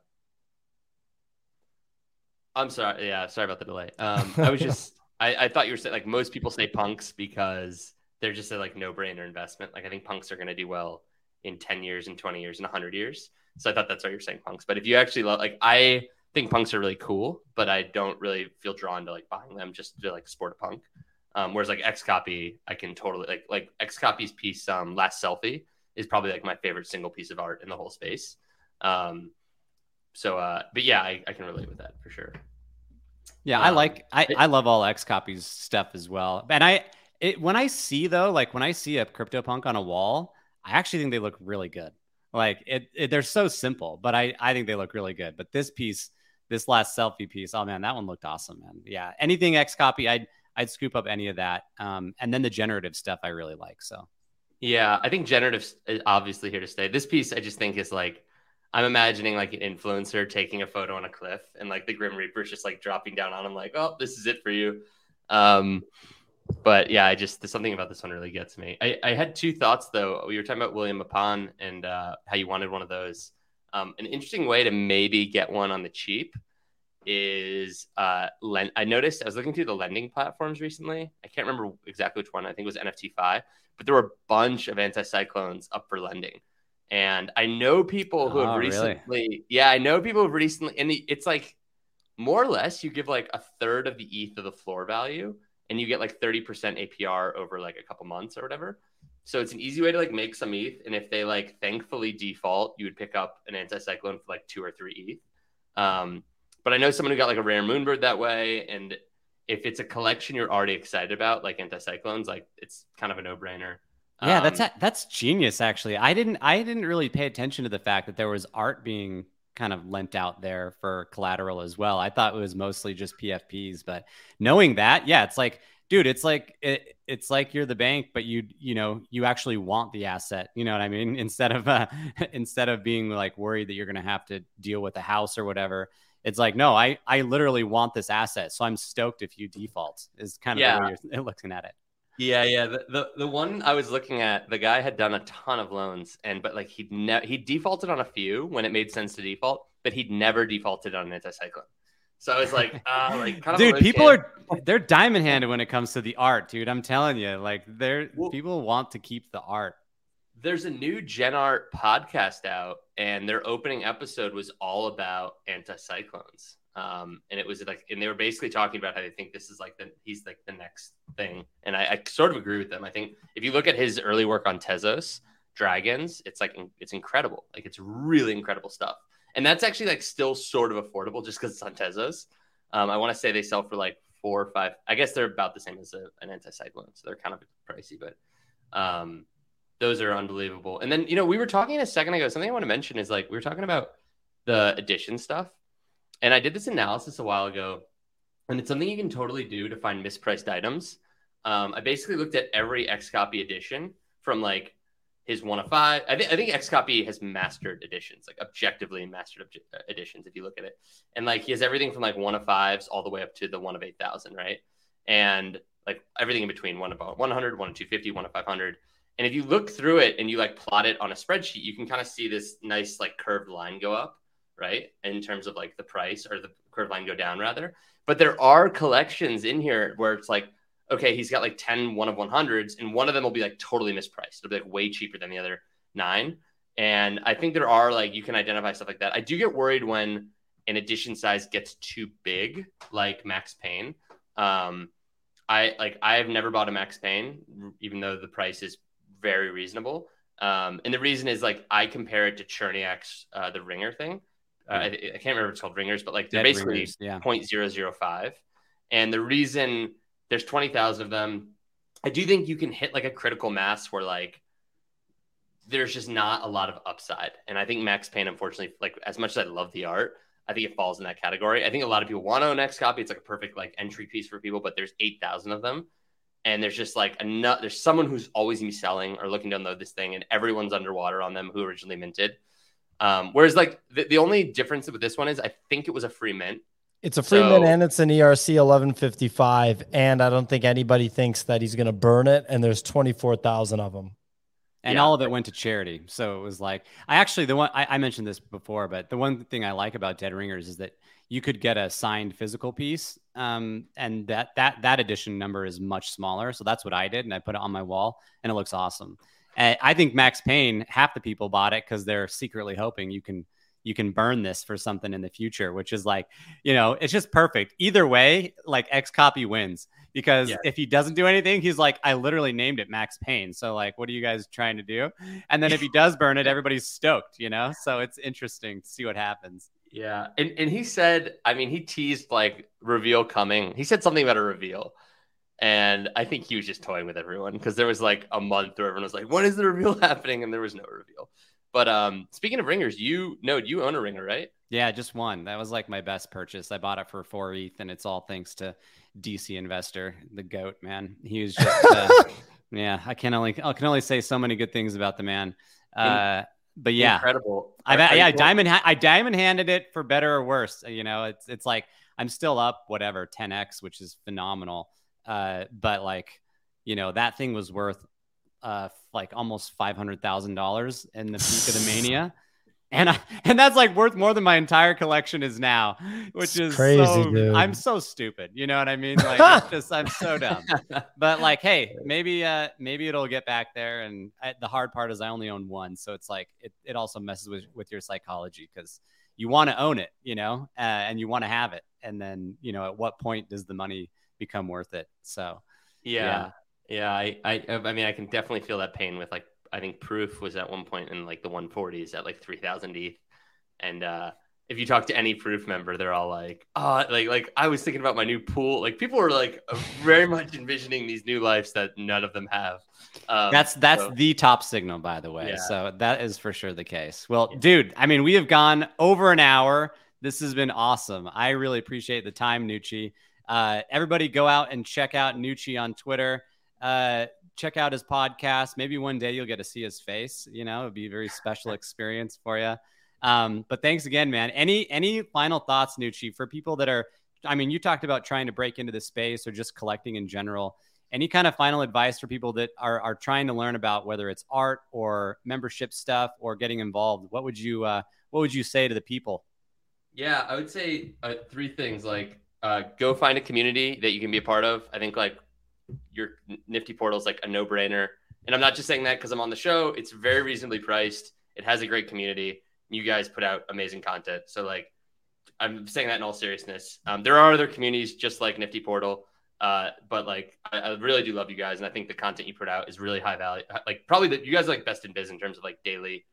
I'm sorry. Yeah, sorry about the delay. Um, I was just I, I thought you were saying like most people say punks because they're just a like no brainer investment. Like I think punks are going to do well in 10 years and 20 years and 100 years. So I thought that's why you're saying punks. But if you actually love, like, I think punks are really cool, but I don't really feel drawn to like buying them just to like sport a punk. Um, whereas like XCOPY, I can totally like like XCOPY's piece, um, last selfie is probably like my favorite single piece of art in the whole space. Um, so, uh, but yeah, I, I can relate with that for sure. Yeah, I um, like I, I love all XCOPY's stuff as well. And I it, when I see though, like when I see a CryptoPunk on a wall, I actually think they look really good. Like it, it, they're so simple, but I I think they look really good. But this piece, this last selfie piece, oh man, that one looked awesome, man. Yeah, anything XCOPY, I'd I'd scoop up any of that. Um, and then the generative stuff I really like. So yeah, I think generative is obviously here to stay. This piece I just think is like I'm imagining like an influencer taking a photo on a cliff and like the Grim Reaper's just like dropping down on him, like, oh, this is it for you. Um, but yeah, I just there's something about this one really gets me. I, I had two thoughts though. We were talking about William Mapan and uh, how you wanted one of those. Um, an interesting way to maybe get one on the cheap is uh, lend. I noticed I was looking through the lending platforms recently. I can't remember exactly which one. I think it was NFTfi, but there were a bunch of anticyclones up for lending. And I know people who have oh, recently, really? yeah, I know people who have recently, and it's like more or less you give like a third of the ETH of the floor value and you get like 30% APR over like a couple months or whatever. So it's an easy way to like make some ETH. And if they like thankfully default, you would pick up an anticyclone for like two or three ETH. Um, but I know someone who got like a rare moonbird that way. And if it's a collection you're already excited about, like anticyclones, like it's kind of a no brainer. Yeah, um, that's that's genius. Actually, I didn't I didn't really pay attention to the fact that there was art being kind of lent out there for collateral as well. I thought it was mostly just PFPs, but knowing that, yeah, it's like, dude, it's like it, it's like you're the bank, but you you know you actually want the asset. You know what I mean? Instead of uh, instead of being like worried that you're going to have to deal with the house or whatever. It's like no, I I literally want this asset, so I'm stoked if you default. Is kind of yeah. the way you're looking at it. Yeah, yeah. The, the, the one I was looking at, the guy had done a ton of loans, and but like he'd ne- he defaulted on a few when it made sense to default, but he'd never defaulted on an anticyclone. So I was like, uh, like dude, people are they're diamond handed when it comes to the art, dude. I'm telling you, like they're well, people want to keep the art. There's a new Gen Art podcast out, and their opening episode was all about anticyclones. Um, and it was like, and they were basically talking about how they think this is like the he's like the next thing. And I, I sort of agree with them. I think if you look at his early work on Tezos dragons, it's like it's incredible. Like it's really incredible stuff. And that's actually like still sort of affordable just because it's on Tezos. Um, I want to say they sell for like four or five. I guess they're about the same as a, an anticyclone, so they're kind of pricey, but um, those are unbelievable. And then you know we were talking a second ago. Something I want to mention is like we were talking about the edition stuff and I did this analysis a while ago, and it's something you can totally do to find mispriced items. Um, I basically looked at every XCOPY edition from like his one of five. I think I think XCOPY has mastered editions, like objectively mastered obje- editions. If you look at it, and like he has everything from like one of fives all the way up to the one of eight thousand, right? And like everything in between, one of 100, one of 250, one of 500. And if you look through it and you like plot it on a spreadsheet, you can kind of see this nice like curved line go up right? In terms of like the price or the curve line go down rather. But there are collections in here where it's like, okay, he's got like 10 one of 100s, and one of them will be like totally mispriced. It'll be like way cheaper than the other nine. And I think there are like, you can identify stuff like that. I do get worried when an edition size gets too big, like Max Pain. Um, I like, I have never bought a Max Pain, even though the price is very reasonable. Um, and the reason is like, I compare it to Cherniak's, uh, the ringer thing. Uh, I, I, can't remember it's called ringers, but like they're Dead basically ringers, yeah. 0.005. And the reason there's 20,000 of them, I do think you can hit like a critical mass where like there's just not a lot of upside. And I think Max Pain, unfortunately, like as much as I love the art, I think it falls in that category. I think a lot of people want to own XCOPY. It's like a perfect like entry piece for people, but there's 8,000 of them. And there's just like enough, there's someone who's always gonna be selling or looking to unload this thing, and everyone's underwater on them who originally minted. Um, whereas like the, the only difference with this one is I think it was a free mint. It's a free so, mint and it's an ERC 1155. And I don't think anybody thinks that he's going to burn it. And there's 24,000 of them. And yeah. all of it went to charity. So it was like, I actually, the one, I, I mentioned this before, but the one thing I like about Dead Ringers is that you could get a signed physical piece. Um, and that, that, that edition number is much smaller. So that's what I did. And I put it on my wall and it looks awesome. I think Max Pain, half the people bought it because they're secretly hoping you can you can burn this for something in the future, which is like, you know, it's just perfect. Either way, like XCOPY wins because yeah. if he doesn't do anything, he's like, I literally named it Max Pain. So like, what are you guys trying to do? And then if he does burn it, everybody's stoked, you know? So it's interesting to see what happens. Yeah. And and he said, I mean, he teased like reveal coming. He said something about a reveal. And I think he was just toying with everyone because there was like a month where everyone was like, when is the reveal happening? And there was no reveal. But um, speaking of ringers, you know, you own a ringer, right? Yeah, just one. That was like my best purchase. I bought it for four ETH, and it's all thanks to DCinvestor, the goat man. He was just, uh, yeah. I can only I can only say so many good things about the man. Uh, but yeah, incredible. I yeah, diamond I diamond handed it for better or worse. You know, it's it's like I'm still up whatever 10x, which is phenomenal. Uh, but like, you know, that thing was worth uh like almost five hundred thousand dollars in the peak of the mania. And I, and that's like worth more than my entire collection is now, which it's is crazy. So. I'm so stupid. You know what I mean? Like, just I'm so dumb. But like, hey, maybe uh maybe it'll get back there. And I, the hard part is I only own one, so it's like it, it also messes with with your psychology because you want to own it, you know, uh, and you want to have it, and then you know at what point does the money become worth it. So yeah, yeah, yeah I, I, I mean, I can definitely feel that pain with like, I think proof was at one point in like the 140s at like 3000 ETH. And, uh, if you talk to any proof member, they're all like, oh, like, like I was thinking about my new pool. Like people are like very much envisioning these new lives that none of them have. Um, that's that's so. the top signal, by the way. Yeah. So that is for sure the case. Well, yeah. dude, I mean, we have gone over an hour. This has been awesome. I really appreciate the time, Noochie. Uh, everybody go out and check out Noochie on Twitter. Uh, check out his podcast. Maybe one day you'll get to see his face. You know, it'd be a very special experience for you. Um, but thanks again, man. Any any final thoughts, Noochie, for people that are? I mean, you talked about trying to break into the space or just collecting in general. Any kind of final advice for people that are are trying to learn about whether it's art or membership stuff or getting involved? What would you uh, what would you say to the people? Yeah, I would say uh, three things. Like uh, go find a community that you can be a part of. I think like your Nifty portal is like a no brainer. And I'm not just saying that because I'm on the show. It's very reasonably priced. It has a great community. You guys put out amazing content. So like, I'm saying that in all seriousness. Um, there are other communities just like Nifty Portal, uh, but like I, I, really do love you guys, and I think the content you put out is really high value. Like probably that you guys are like best in biz in terms of like daily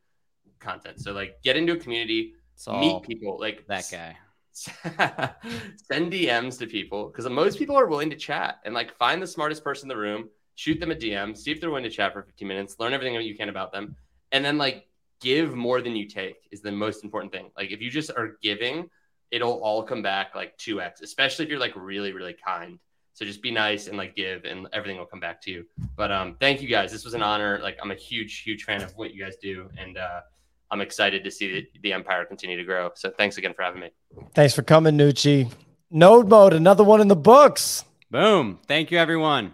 content. So like get into a community, meet people. Like that guy. send DMs to people because most people are willing to chat and like find the smartest person in the room, shoot them a DM, see if they're willing to chat for 15 minutes, learn everything you can about them, and then like give more than you take is the most important thing. Like if you just are giving, it'll all come back like 2x, especially if you're like really, really kind. So just be nice and like give and everything will come back to you. But um thank you guys. This was an honor. Like I'm a huge, huge fan of what you guys do. And uh I'm excited to see the, the empire continue to grow. So thanks again for having me. Thanks for coming, Noochie. Node mode, another one in the books. Boom. Thank you, everyone.